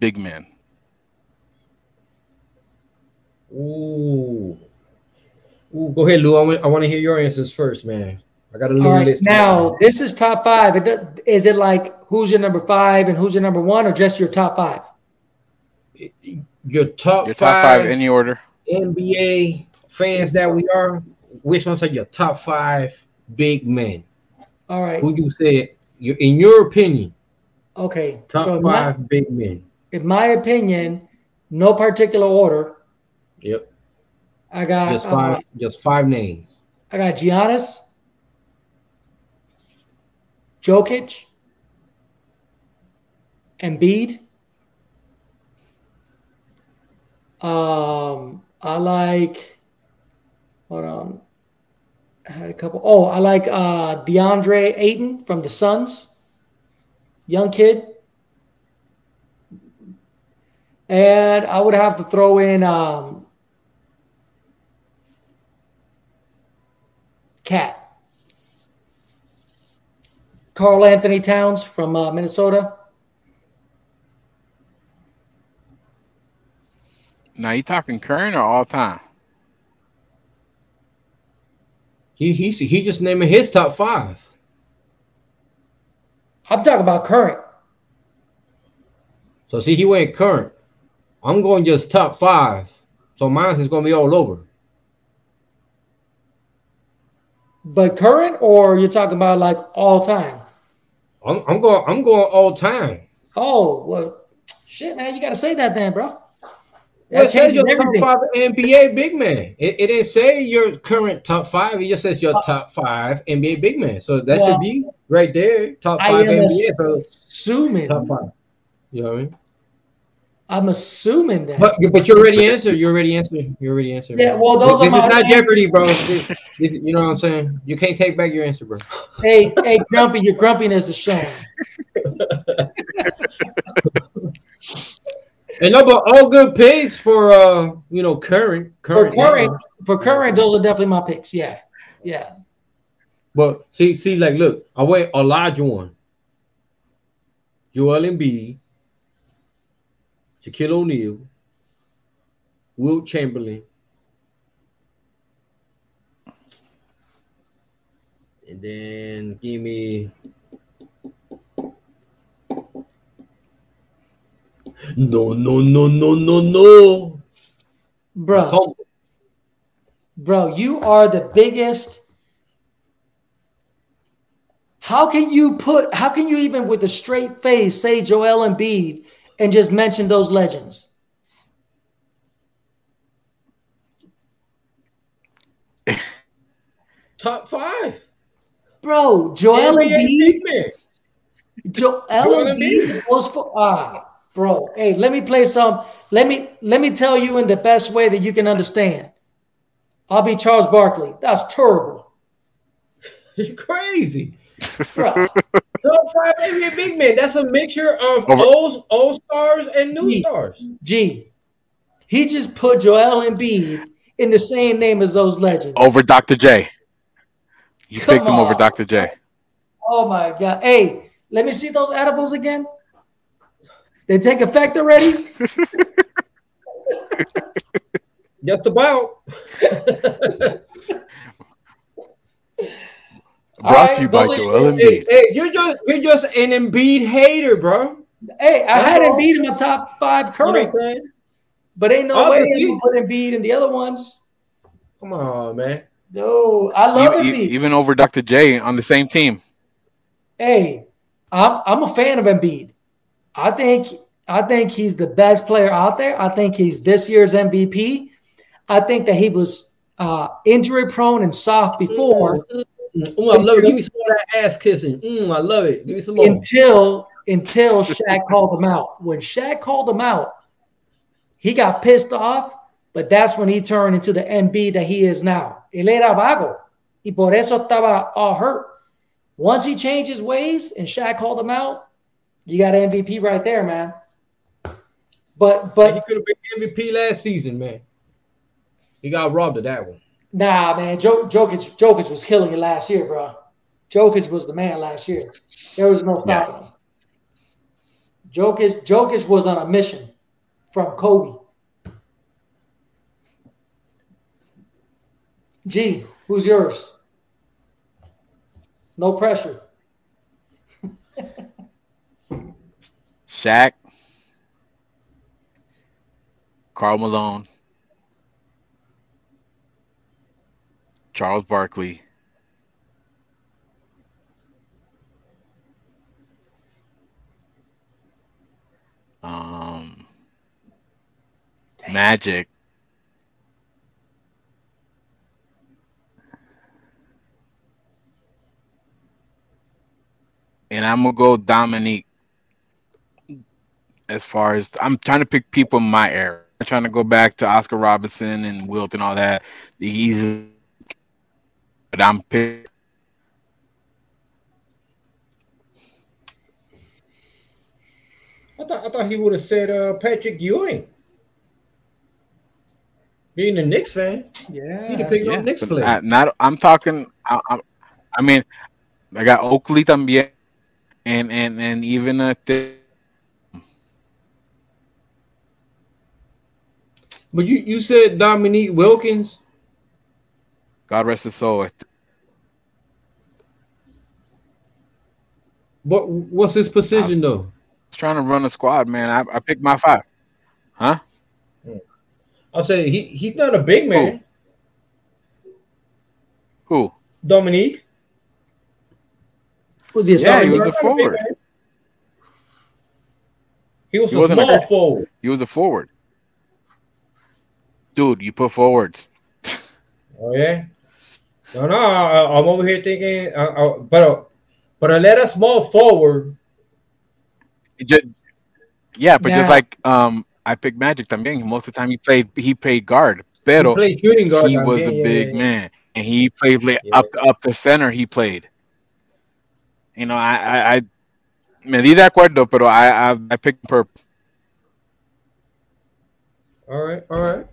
big men. Ooh. Ooh, go ahead, Lou. I want, I want to hear your answers first, man. I got a little All right. list. Now, this is top five. It Is it like who's your number five and who's your number one, or just your top five? your top, Your top five, five, any order. NBA fans that we are. Which ones are your top five big men? All right. Who you say you, in your opinion, Okay. top so in my, five big men? in my opinion, no particular order. Yep, I got just uh, five, just five names. I got Giannis, Jokic, Embiid. Um, I like. Hold on. I had a couple. Oh, I like uh DeAndre Ayton from the Suns. Young kid. And I would have to throw in um, KAT. Karl Anthony Towns from uh, Minnesota. Now you talking current or all time? He he he just naming his top five. I'm talking about current. So see, he went current. I'm going just top five. So mine is gonna be all over. But current, or you're talking about like all time? I'm, I'm going. I'm going all time. Oh well, shit, man, you got to say that then, bro. Well, it says your top five NBA big man. It, it didn't say your current top five. It just says your uh, top five NBA big man. So that Well, should be right there. Top five NBA. So assuming. top five. You know what I mean? I'm assuming that. But but you already answered. You already answered. You already answered. Yeah, well, those this are is my not answers. Jeopardy, bro. This- this- you know what I'm saying? You can't take back your answer, bro. hey, hey, grumpy, your grumpiness is showing. [laughs] And no, but all good picks for uh, you know, current, For current. current, now. for current, those are definitely my picks. Yeah, yeah. But see, see, like, look, I Olajuwon, Joel Embiid, Shaquille O'Neal, Wilt Chamberlain, and then give me. No, no, no, no, no, no. Bro, Come- bro, you are the biggest. How can you put? How can you even with a straight face say Joel Embiid and just mention those legends? [laughs] Top five. Bro, Joel NBA Embiid, big man. Joel Joel Embiid goes for ah, bro. Hey, let me play some. Let me let me tell you in the best way that you can understand. I'll be Charles Barkley. That's terrible, [laughs] You're crazy. bro. Top five NBA big man. That's a mixture of Over- old all stars and new Yeah. stars. G. He just put Joel Embiid in the same name as those legends. Over Dr. J. You Come picked him over. Dr. J. Oh my god. Hey, let me see those edibles again. They take effect already? Just about. Brought right, to you by those are- Joel hey, Embiid. hey, you're just you're just an Embiid hater, bro. hey, I That's had all. Embiid in my top five You know current, what I'm saying? but ain't no way Obviously. I'm gonna put Embiid in the other ones. Come on, man. No, I love E- e- Embiid. even over Dr. J on the same team. hey, I'm I'm a fan of Embiid. I think I think he's the best player out there. I think he's this year's MVP. I think that he was uh, injury prone and soft before Mm, mm, mm, I love it. Give me some more of that ass kissing. Mm, I love it. Give me some more. until until Shaq called him out. When Shaq called him out, he got pissed off, but that's when he turned into the MB that he is now. Él era vago. Y por eso estaba all hurt. Once he changed his ways and Shaq called him out, you got MVP right there, man. But but he could have been MVP last season, man. He got robbed of that one. nah, man, Jo- Jokic, Jokic was killing it last year, bro. Jokic was the man last year. There was no stopping him. Jokic, Jokic was on a mission from Kobe. G, who's yours? No pressure. Shaq, Karl Malone, Charles Barkley, um, Magic, and I'm gonna go Dominique as far as I'm trying to pick people in my era. I'm trying to go back to Oscar Robertson and Wilt and all that. The easy, but I'm pick. I thought I thought he would have said uh, Patrick Ewing. Being a Knicks fan, Yeah. he'd have picked Yeah, Knicks player. not, not- I'm talking. I, I, I mean, I got Oakley también, and and and even uh, the, But you, you said Dominique Wilkins. God rest his soul. I What what's his position though? was trying to run a squad, man. I, I picked my five. Huh? I'll say he he's not a big man. Who? Dominique. Was he a Yeah, he was a forward. He was He a wasn't a small forward. He was a forward. Dude, you put forwards. Oh yeah. No, no. I, I'm over here thinking, uh, uh, but uh, but I let a small forward. Just, yeah, but just like um, I picked Magic también. Most of the time he played he played guard, He played shooting guard. he was también, a yeah, big yeah, yeah. man, and he played Yeah. up up the center. He played. You know, I I, I me di de acuerdo, pero I I, I picked purpose. All right, all right.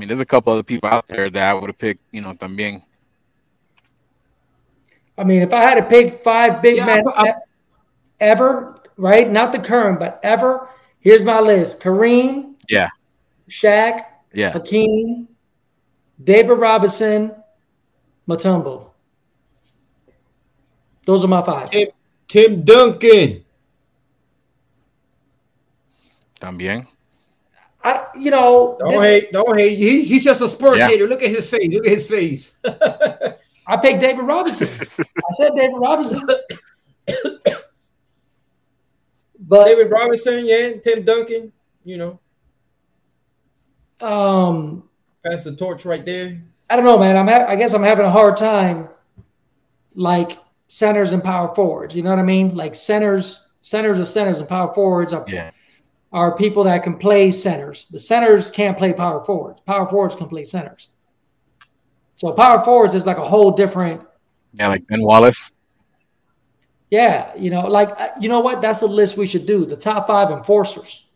I mean, there's a couple other people out there that I would have picked. You know, también. I mean, if I had to pick five big Yeah, men I- I- ever, right? Not the current, but ever. Here's my list: Kareem, Yeah. Shaq, Yeah, Hakeem, David Robinson, Mutombo. Those are my five. Tim, Tim Duncan. también. I, you know, Don't this- hate, don't hate. He, he's just a Spurs Yeah. hater. Look at his face. Look at his face. I picked David Robinson. I said David Robinson. But David Robinson, yeah. Tim Duncan. You know, um, pass the torch right there. I don't know, man. I'm ha- I guess I'm having a hard time, like centers and power forwards. You know what I mean? Like centers, centers are centers, and power forwards are Yeah, are people that can play centers. The centers can't play power forwards. Power forwards can play centers. So power forwards is like a whole different. yeah, like Ben Wallace. Yeah, you know, like uh, you know what? That's a list we should do. The top five enforcers.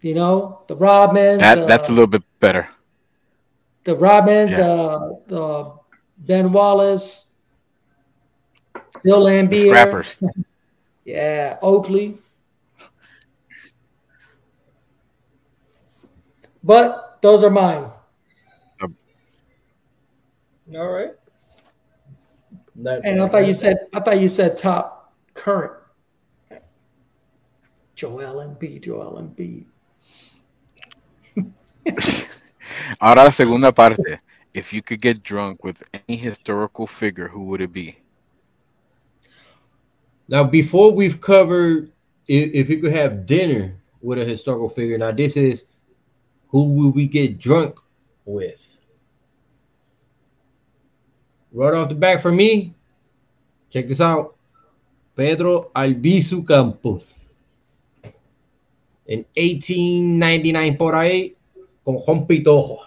You know, the Rodmans, That the, that's a little bit better. the Rodmans, Yeah. the the Ben Wallace, Bill The Laimbeer, scrappers. [laughs] yeah, Oakley. But those are mine. All right. Not And I thought you said I thought you said top current. Joel Embiid, Joel Embiid. [laughs] Ahora la segunda parte. If you could get drunk with any historical figure, who would it be? Now, before we've covered if, if you could have dinner with a historical figure, now this is who will we get drunk with? Right off the back for me, check this out. Pedro Albizu Campos. En 1899 por ahí, con Juan Pitojo.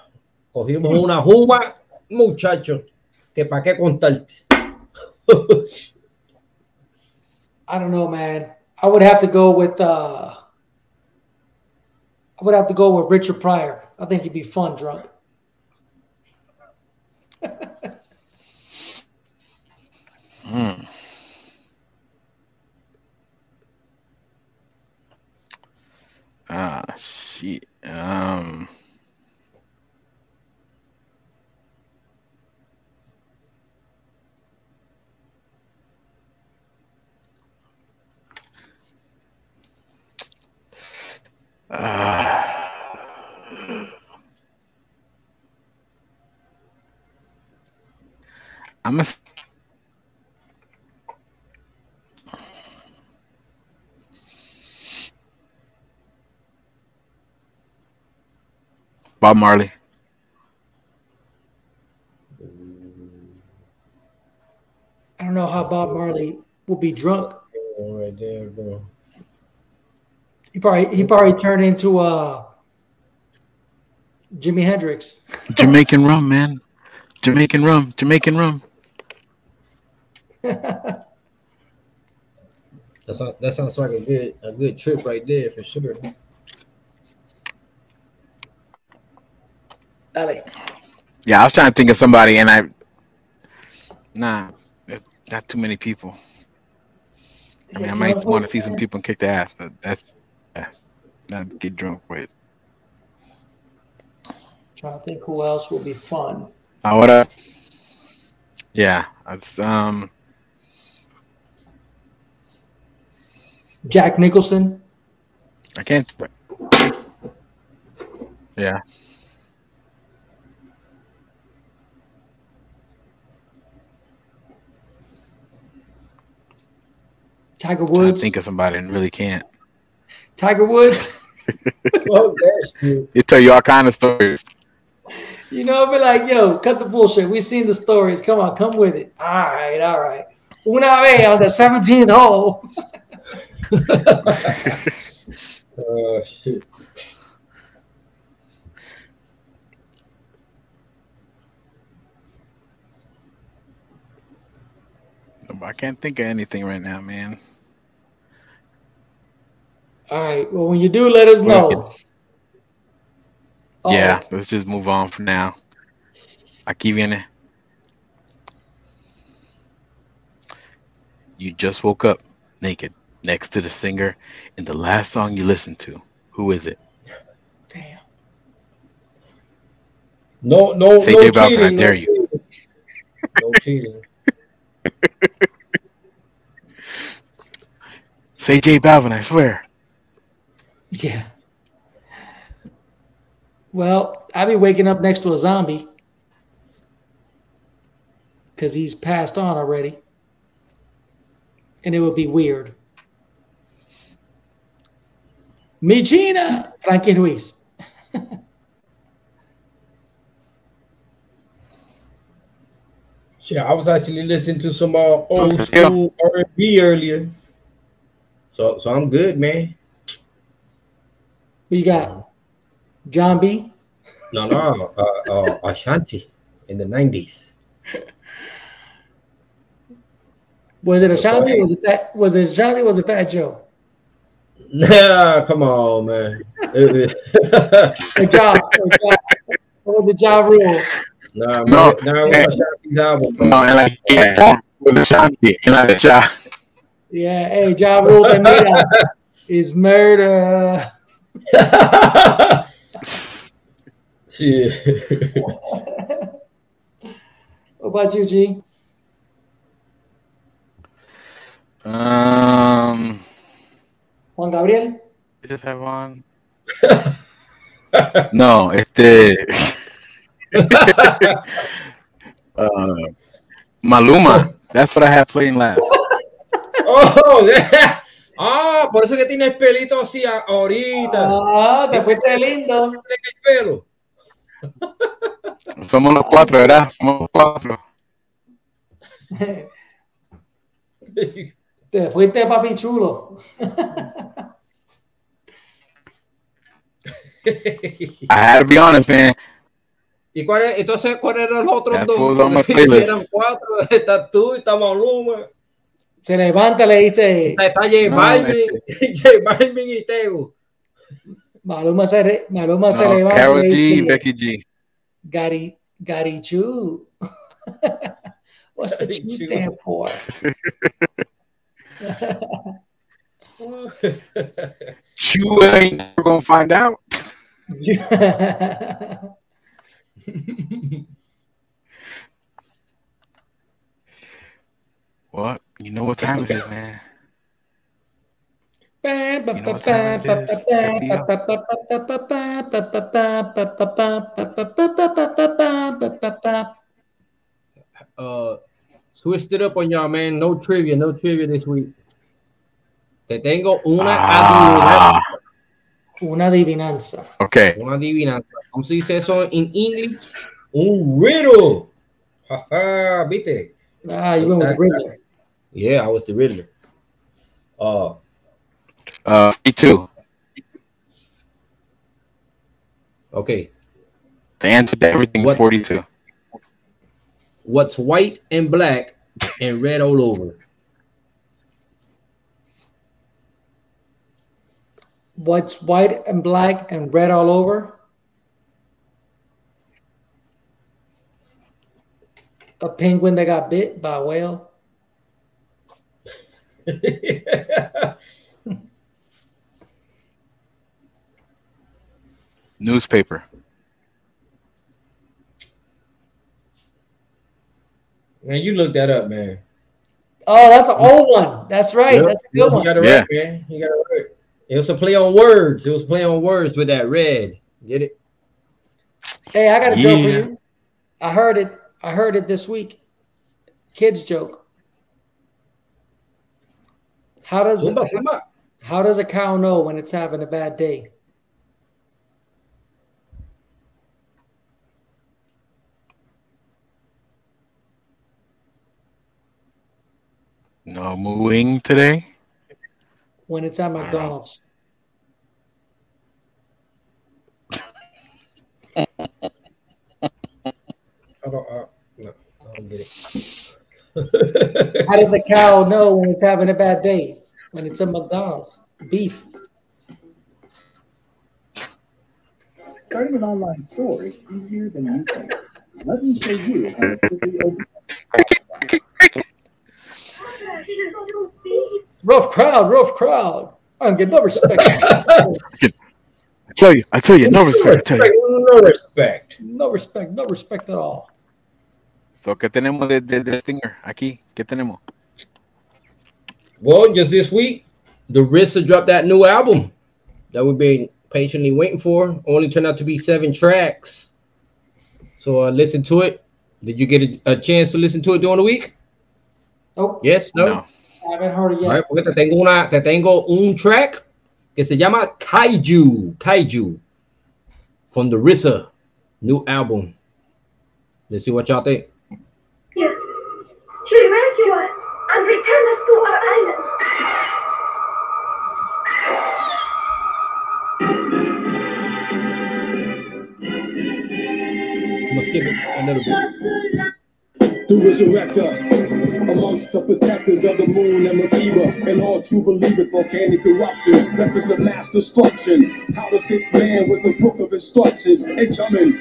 Cogimos una juba, muchachos, que para qué contarte. [laughs] I don't know, man. I would have to go with uh I would have to go with Richard Pryor. I think he'd be fun drunk. Hmm. Ah, shit. Um. Ah. I'm a Bob Marley. I don't know how Bob Marley will be drunk. Right there, bro. He probably he probably turned into uh Jimi Hendrix. [laughs] Jamaican rum, man. Jamaican rum. Jamaican rum. [laughs] That's a, that sounds like a good a good trip right there for sure. Dale. Yeah, I was trying to think of somebody, and I nah, not too many people. I mean, I might want to see some people kick their ass, but that's yeah, not get drunk with. Trying to think who else will be fun. Up? Yeah, it's um. Jack Nicholson. I can't. Yeah, Tiger trying to think of somebody and really can't. Tiger Woods. [laughs] Oh, that shit. They tell you all kind of stories. You know, I'll be like, yo, cut the bullshit. We've seen the stories. Come on, come with it. All right, all right. Una vez on the 17th hole. Oh shit. I can't think of anything right now, man. All right. Well, when you do, let us know. Oh, Yeah, um, let's just move on for now. Aquí viene. You just woke up naked next to the singer in the last song you listened to. Who is it? Damn. No, no, Say no J Balvin, cheating. I no dare you. cheating. No cheating. [laughs] Say J Balvin, I swear. Yeah. Well, I'll be waking up next to a zombie because he's passed on already. And it would be weird. Michina, Frankie Ruiz. Yeah, I was actually listening to some uh, old school R and B earlier. So, so I'm good, man. Who you got? John B. No, no, uh, uh, Ashanti in the '90s. Was it Ashanti? Or was it Fat, was it Ashanti? Was it Fat Joe? Nah, come on, man. It- Or Ja? or ja or was it Ja Rule? nah, man. No, Nah, it was hey. Ashanti's album. bro. No, and like, yeah, with Ashanti, and like, yeah. Yeah, hey, Ja Rule te mira [laughs] is murder. Shit. What about you, G? Um, Juan Gabriel? I just have one. [laughs] No, este. [laughs] uh, Maluma. That's what I had playing last. oh, yeah. Ah, por eso que tienes pelito así ahorita. Ah, te fuiste lindo. el pelo. [laughs] Somos los cuatro, ¿verdad? Somos los cuatro. [laughs] Te fuiste papi chulo. [laughs] I had to be honest, man. ¿Y cuál es, entonces cuáles eran los otros dos? eran cuatro, está tú y está Maluma. Se levanta y le dice, Está, está J Balvin, [laughs] J Balvin y Teo. Maluma se, re- Maluma se levanta Carol y G, dice, Becky G. Gary, Gary Chu. [laughs] What's the Gary Chu Chu. stand for? [laughs] You ain't never gonna find out. What? You know what time it is, man. uh, switched it up on y'all, man. No trivia, no trivia this week. Te tengo una Ah, Una adivinanza. okay. adivinanza. Una adivinanza. ¿Cómo se dice eso en English? Un riddle. Jaja, ¿viste? Ah, you went with Riddler. Yeah, I was the Riddler. Uh, Uh, me too. okay. The answer to everything is What? 42. What's white and black and red all over. What's white and black and red all over? A penguin that got bit by a whale. [laughs] Newspaper. Man, you look that up, man. Oh, that's an old one. That's right. Yep, That's a yep, good You one. got it Yeah. right, man. You got it right. It was a play on words. It was a play on words with that red. Get it? Hey, I got a joke for you. I heard it. I heard it this week. Kids joke. How does Zumba, zumba. how does a cow know when it's having a bad day? No mooing today. When it's at McDonald's. I don't, uh, no, I don't get it. [laughs] How does a cow know when it's having a bad day? When it's at McDonald's. Beef. Starting an online store is easier than you think. Let me show you how to quickly open [laughs] Rough crowd, rough crowd. I don't get no respect. [laughs] I tell you, I tell you, no respect. I tell you. No respect. no respect, no respect at all. So, ¿qué tenemos de, de, de Stinger aquí? ¿Qué tenemos? Well, just this week, the RZA dropped that new album that we've been patiently waiting for. Only turned out to be seven tracks. So uh, listen to it. Did you get a, a chance to listen to it during the week? Nope, Yes, no. No. I haven't heard it yet. All right, porque te tengo una, te tengo un track que se llama Kaiju, Kaiju, from the RZA new album. Let's see what y'all think. I'm gonna skip it a little bit. The resurrector, amongst the protectors of the moon and Makiba, and all true believers, volcanic eruptions, weapons of mass destruction. How to fix man with a book of instructions. And coming,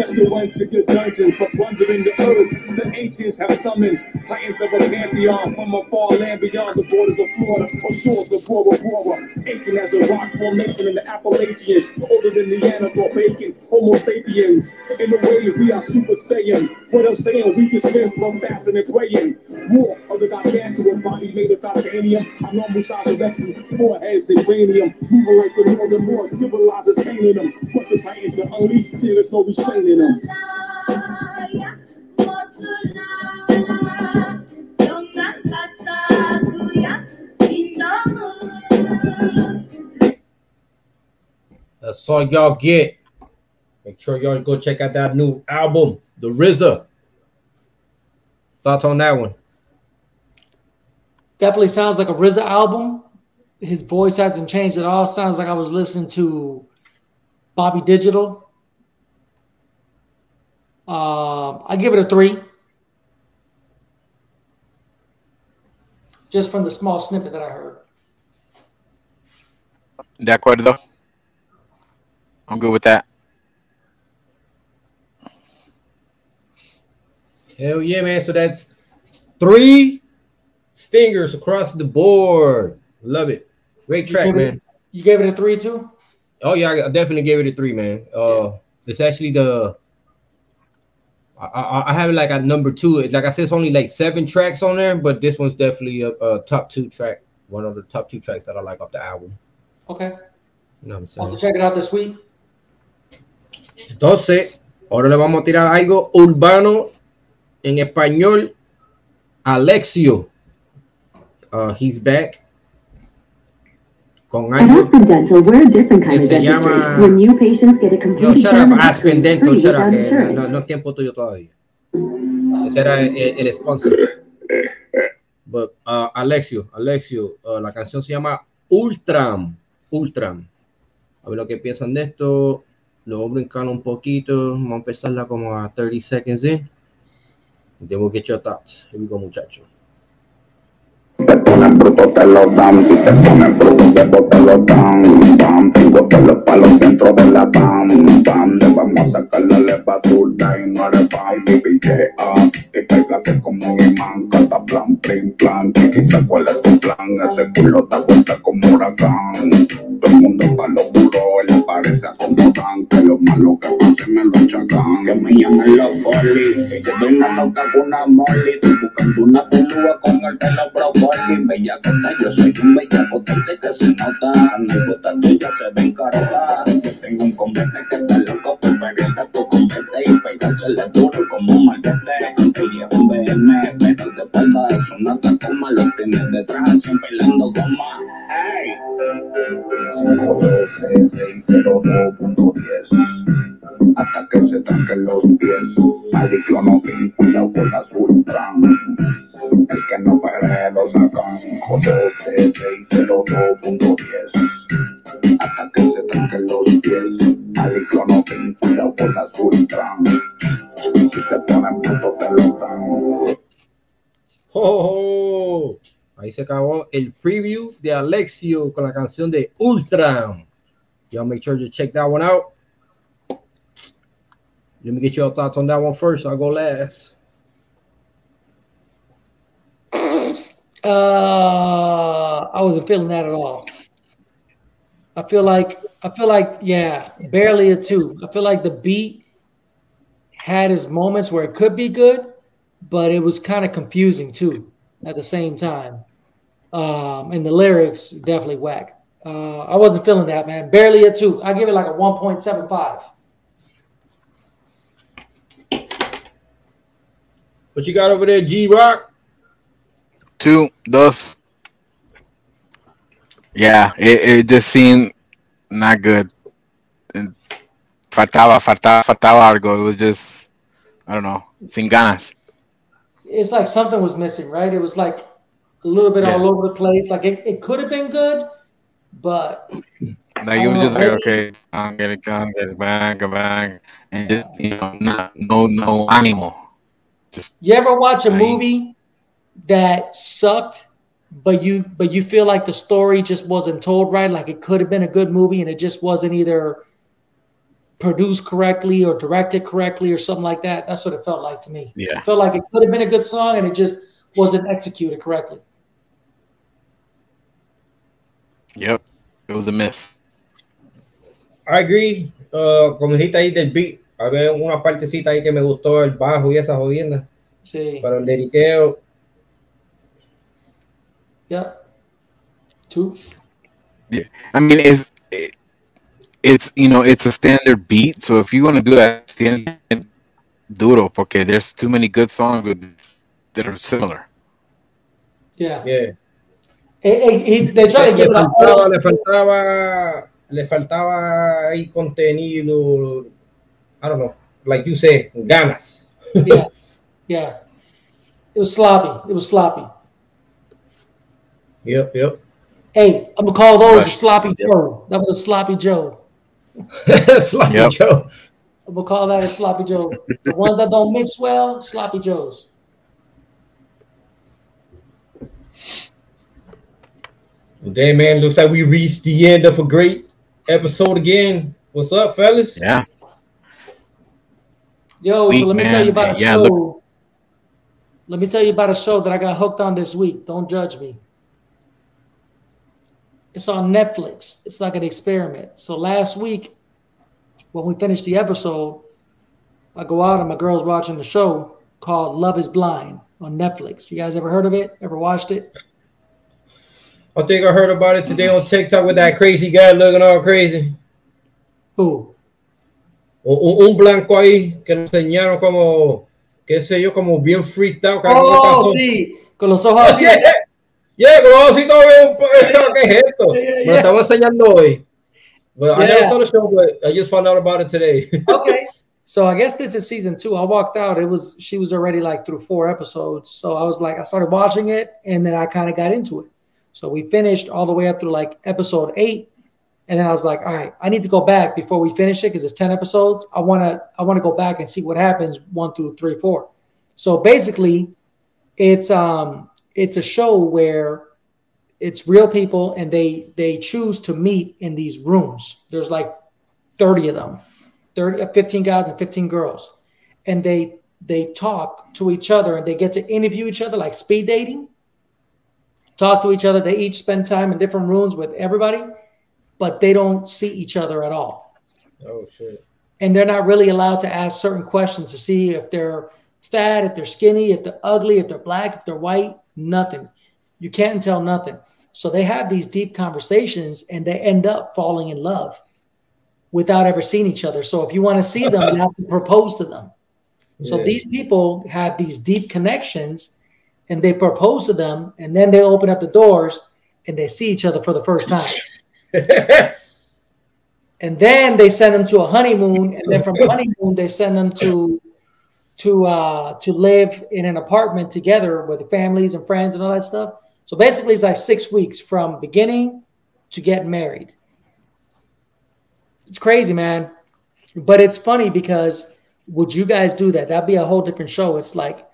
best to run to your dungeon, but wandering the earth, the ancients have summoned titans of a pantheon from a far land beyond the borders of Florida, or shores of Bora Bora. Ancient as a rock formation in the Appalachians, older than Neanderthal, Peking, Homo sapiens. In a way, we are Super Saiyan. What I'm saying, we can swim from fasting and praying. More of the gargantuan body made of titanium. I know Musashi Rexy, foreheads and cranium. Moving like the more, the more civilizers painting them. But the titans to unleash, there's no restraining them. That's all y'all get. Make sure y'all go check out that new album, The RZA. Thoughts on that one? Definitely sounds like a RZA album. His voice hasn't changed at all. Sounds like I was listening to Bobby Digital. Um, I give it a three. Just from the small snippet that I heard. De acuerdo. I'm good with that. Hell yeah, man. So that's three stingers across the board. Love it. Great track, You man. it- You gave it a three too? Oh yeah, I definitely gave it a three, man. Uh, it's actually the I, I, I have it like at number two. Like I said, it's only like seven tracks on there, but this one's definitely a, a top two track. One of the top two tracks that I like off the album. Okay. You know what I'm I'll saying? check it out this week. Entonces, ahora le vamos a tirar algo urbano en español. Alexio. Uh, he's back. Con At algo. Aspen Dental, we're a different kind Que of se llama- where new patients get a Yo, complete shut up, Aspen Dental, shut up, que no, no es tiempo tuyo todavía. Ese era el, el sponsor. But, uh, Alexio, Alexio, uh, la canción se llama Ultram, Ultram. A ver lo que piensan de esto. Lo voy a brincar un poquito. Vamos a empezarla como a 30 seconds in. Then we'll get your thoughts. Here we go, muchachos. Te pones bruto te lo dan, si te pones bruto después te lo dan, bam, tengo todos los palos dentro de la bam, bam, le vamos a sacar la levadura y no eres bam, y pillea, y pégate como un imán, canta plan, plan, plan, que quizá cuál es tu plan, ese culo te vuelta como huracán, todo el mundo él parece acomodan, que lo malo que me lo achacan, que me llamen los polis, que yo doy una loca con una molly, estoy buscando una pelúa con el pelo brócoli, bellacota, yo soy un bellacota, sé que se nota, anécdotas tuyas se ven carotas, yo tengo un convete que está loco por convete y pegársele duro como malvete, que lleva un BM, pero de espalda es una tacoma, lo tienes detrás, siempre bailando goma, ey. 512-602.10 hasta que se tranquen los pies. Maliclono cuidado con las ultran. El que no pague lo sacan. 512-602.10 hasta que se tranquen los pies. Maliclono bien cuidado con las ultran. Si te ponen puto te lo dan. ¡Oh, oh, oh! Ahí se acabó el preview de Alexio con la canción de Ultra. Y'all make sure to check that one out. Let me get your thoughts on that one first. I'll go last. Uh, I wasn't feeling that at all. I feel like I feel like yeah, barely a two. I feel like the beat had its moments where it could be good, but it was kind of confusing too at the same time. Um, and the lyrics definitely whack. Uh, I wasn't feeling that man. Barely a two. I give it like a one point seven five. What you got over there, G Rock? Two, dos. Yeah, it, it just seemed not good. And faltaba, faltaba, faltaba algo. It was just, I don't know, sin ganas. It's like something was missing, right? It was like a little bit Yeah. all over the place. Like it, it could have been good, but Like it was just like, okay, I'm gonna come, get back, go back, and just you know, not no no ánimo. Just You ever watch a movie that sucked, but you but you feel like the story just wasn't told right? Like it could have been a good movie and it just wasn't either produced correctly or directed correctly or something like that. That's what it felt like to me. yeah. It felt like it could have been a good song and it just wasn't executed correctly. Yep. It was a miss. I agree. Uh, como dijiste ahí del beat, había una partecita ahí que me gustó, el bajo y esa jodienda. Sí. Pero el liriqueo, Yep. Two. Yeah. I mean, it's it, it's you know it's a standard beat. So if you're gonna do that, tiene que duro porque there's too many good songs that are similar. Yeah. yeah. It- it- it- they try to give it a faltaba, le faltaba, le faltaba ahí contenido. I don't know, like you say, ganas. yeah. [laughs] Yeah. It was sloppy. It was sloppy. Yep, yep. Hey, I'm gonna call those a Right. sloppy Joe. That was a sloppy Joe. [laughs] Sloppy Yep. Joe. I'm gonna call that a sloppy Joe. The ones that don't mix well, sloppy Joes. Damn man. Looks like we reached the end of a great episode again. What's up, fellas? Yeah. Yo, Weak, so let me man. tell you about a Yeah, show. look- Let me tell you about a show that I got hooked on this week. Don't judge me. It's on Netflix. It's like an experiment. So last week, when we finished the episode, I go out and my girl's watching the show called Love is Blind on Netflix. You guys ever heard of it? Ever watched it? I think I heard about it today on TikTok with that crazy guy looking all crazy. Who? Un, un- blanco ahí que lo enseñaron como, qué sé yo, como bien freaked out. Oh, que algo le Oh, sí, con los ojos Oh, así. yeah. Yeah, los ositos bien, [laughs] ¿qué es esto? Yeah, yeah, Me lo estaba enseñando hoy. But I never Yeah. saw the show, but I just found out about it today. [laughs] okay. So I guess this is season two. I walked out. It was she was already like through four episodes. So I was like, I started watching it, and then I kind of got into it. So we finished all the way up through like episode eight, and then I was like, all right, I need to go back before we finish it because it's ten episodes. I wanna I wanna go back and see what happens one through three, four. So basically, it's um it's a show where it's real people and they they choose to meet in these rooms. There's like 30 of them, 30 uh, 15 guys and 15 girls. And they they talk to each other and they get to interview each other like speed dating. Talk to each other. They each spend time in different rooms with everybody, but they don't see each other at all. Oh shit. And they're not really allowed to ask certain questions to see if they're fat, if they're skinny, if they're ugly, if they're black, if they're white, nothing. You can't tell nothing. So they have these deep conversations and they end up falling in love without ever seeing each other. So if you want to see them, you have to propose to them. So Yeah. these people have these deep connections and they propose to them and then they open up the doors and they see each other for the first time. [laughs] and then they send them to a honeymoon and then from the honeymoon they send them to to uh to live in an apartment together with families and friends and all that stuff. So basically it's like 6 weeks from beginning to getting married. It's crazy, man. But it's funny because would you guys do that? That'd be a whole different show. It's like,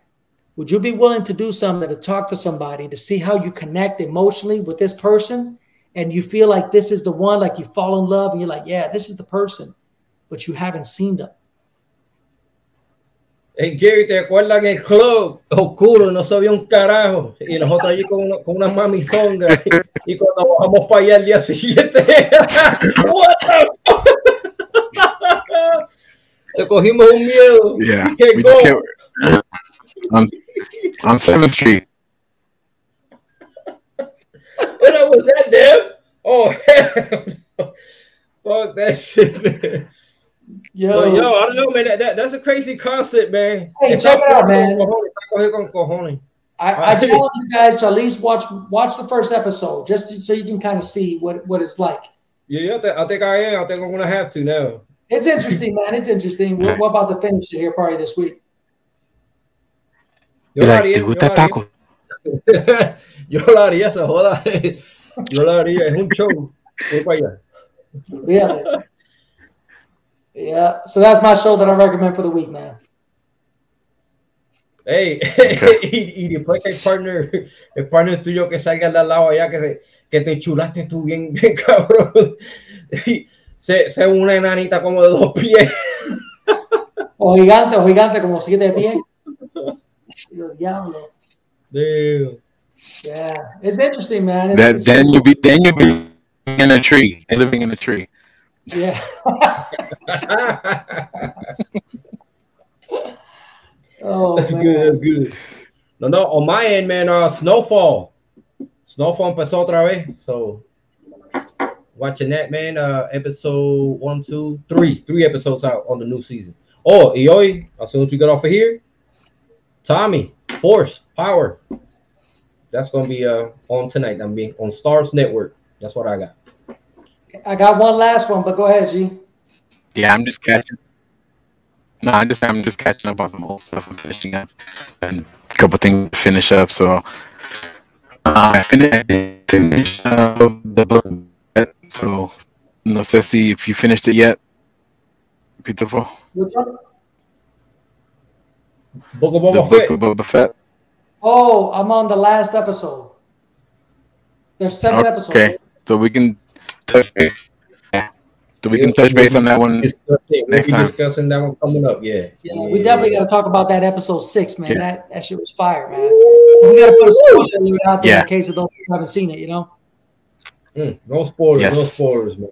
would you be willing to do something to talk to somebody to see how you connect emotionally with this person? And you feel like this is the one, like you fall in love and you're like, yeah, this is the person, but you haven't seen them. Hey Gary, ¿te acuerdas en el club oscuro no se veía un carajo? Y nosotros allí con, una- con unas mamizongas y, y cuando bajamos para allá el día siguiente, [laughs] what the fuck? Le cogimos un miedo. Yeah, Que go. On, on Seventh Street. What was that, Deb? Oh, [laughs] hell no. Fuck that shit, man. Yo, But yo, I don't know, man. That, that, that's a crazy concept, man. Hey, Está check it out, man. con cojones, está cogido con. I, I Right. challenge you guys to at least watch watch the first episode just so you can kind of see what, what it's like. Yeah, yeah, I think, I think I am. I think I'm gonna have to now. It's interesting, man. It's interesting. We're, we're about to finish it here probably this week. Yo Be lo like, haría, ¿te yo gusta lo el taco? haría. [laughs] Yo lo haría, se joda. [laughs] Yo lo haría, es un show. Voy para allá. Yeah. Yeah. So that's my show that I recommend for the week, man. Hey, [laughs] y, y después que el partner, el partner tuyo que salga de al lado allá, que, se, que te chulaste tú bien, [laughs] bien cabrón. Y se, se una enanita como de dos pies. [laughs] O gigante, o gigante como siete pies. Yo, Diablo. Damn. Yeah. It's interesting, man. It's, That, it's- then you be then you be in a tree, living in a tree. Yeah. [laughs] oh, That's man. good, that's good. No, no, on my end, man, uh, Snowfall. Snowfall empezó otra vez. So, watching that, man. Uh, episode one, two, three. Three episodes out on the new season. Oh, y hoy, as soon as we get off of here, Tommy, Force, Power. That's going to be uh, on tonight. I'm being on Starz Network. That's what I got. I got one last one, but go ahead, G. Yeah, I'm just catching. No, I just I'm just catching up on some old stuff I'm finishing up, and a couple things to finish up. So uh, I finished finish uh, the book. So no sé si if you finished it yet. Beautiful. Which one? Book of The Boba book of Boba Fett. Oh, I'm on the last episode. There's seven episodes. Okay, so we can touch base. Yeah. So we can touch base on that one. We'll Next time. discussing that one coming up. Yeah. Yeah, we definitely got to talk about that episode six, man. Yeah. That that shit was fire, man. We got to put a spoiler out there Yeah. in case of those who haven't seen it. You know, Mm, no spoilers. No spoilers, man.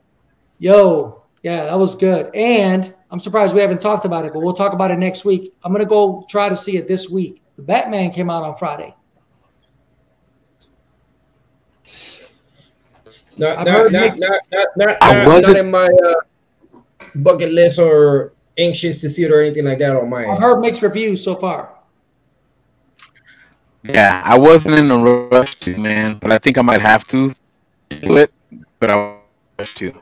yo, yeah, that was good. And I'm surprised we haven't talked about it, but we'll talk about it next week. I'm gonna go try to see it this week. The Batman came out on Friday. Not, not, not, not, not, not, in my uh, bucket list or anxious to see it or anything like that on my I heard mixed reviews so far. Yeah, I wasn't in a rush to, man, but I think I might have to do it, but I rush to.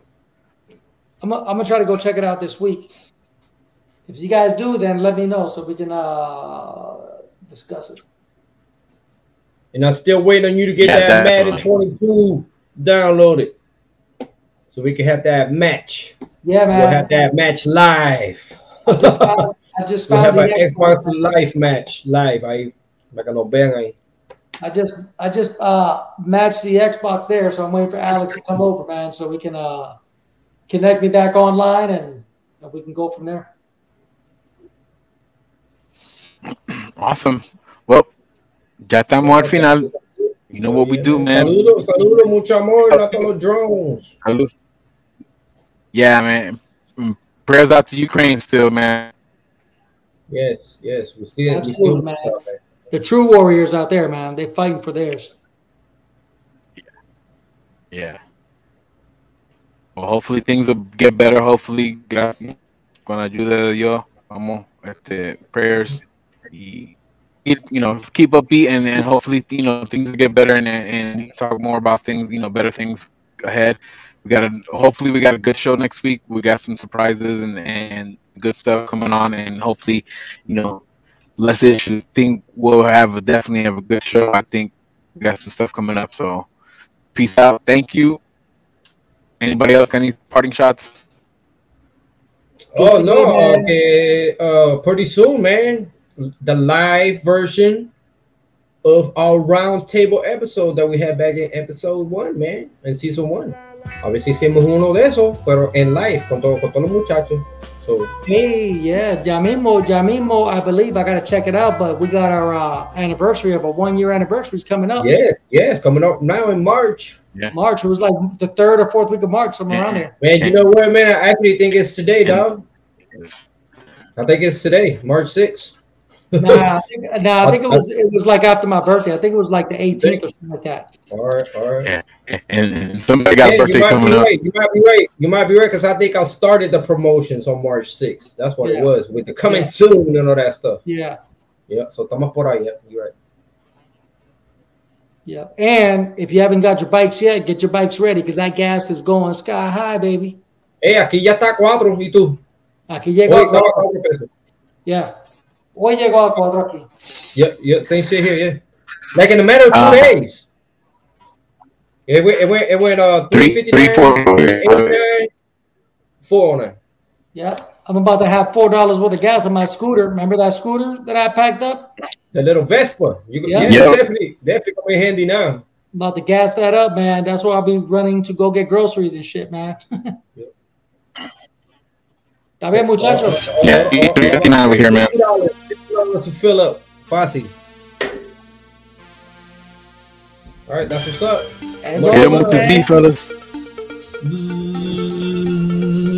I'm gonna try to go check it out this week. If you guys do, then let me know so we can uh, discuss it. And I'm still waiting on you to get yeah, that Madden 22 download it so we can have that match. Yeah, man. We'll have that match live. I just found, I [laughs] just found we'll have Xbox. Live match live I like a nos bang. I just I just uh matched the Xbox there, so I'm waiting for Alex to come over, man, so we can uh connect me back online and, and we can go from there. Awesome. Well, ya estamos al final. You know what we do, man. Saludos, saludos, mucho amor a todos los drones. Salud. Yeah, man. Mm, Prayers out to Ukraine still, man. Yes, yes. We still, we still, man. The true warriors out there, man, they're fighting for theirs. Yeah. Yeah. Well, hopefully things will get better. Hopefully, gracias. Con la ayuda de Dios, vamos, este, prayers, y, y, you know, keep upbeat and, and hopefully, you know, things get better and, and talk more about things, you know, better things ahead. We got a, hopefully we got a good show next week. We got some surprises and, and good stuff coming on and hopefully, you know, less issues. think we'll have a, definitely have a good show. I think we got some stuff coming up. So peace out. Thank you. Anybody else got any parting shots? Oh no, okay. Uh, pretty soon, man. The live version of our roundtable episode that we had back in episode one, man, in season one. A ver si hicimos uno de esos, pero en live con, todo, con todos los muchachos. So Hey, yeah, ya mismo, ya mismo, I believe I got to check it out, but we got our uh, anniversary of a one year anniversary is coming up. yes, yes, coming up now in March. March, it was like the third or fourth week of March, somewhere around there. Man, you know what, man? I actually think it's today, dog. I think it's today, March 6th. Nah, I think, nah, I think it was it was like after my birthday. I think it was like the 18th or something like that. All right, all right. Yeah. And, and somebody got a Yeah, birthday you coming up. right. You might be right. You might be right because I think I started the promotions on March 6th. That's what Yeah. it was with the coming Yeah. soon and all that stuff. Yeah, Yeah, so estamos por ahí. Yeah, you're right. yeah. And if you haven't got your bikes yet, get your bikes ready because that gas is going sky high, baby. Hey, aquí ya está cuatro y tú. Aquí llegó Hoy cuatro. cuatro. Yeah. Hoy llegó a cuatro aquí. Yeah, yep, same shit here. Yeah, like in a matter of two Ah. days. It went, it went, it went. Uh, Three- three fifty three, four. on nine. Yeah. I'm about to have four dollars worth of gas on my scooter. Remember that scooter that I packed up? The little Vespa. You, Yeah. yeah, Yeah. definitely, definitely come in handy now. About to gas that up, man. That's where I'll be running to go get groceries and shit, man. [laughs] Está bien, muchachos. Yeah, you three fifty nine over here, man. Fifty dollars to fill up. Fácil. All right, that's what's up. As Hit him with the man. Z, fellas. Mm.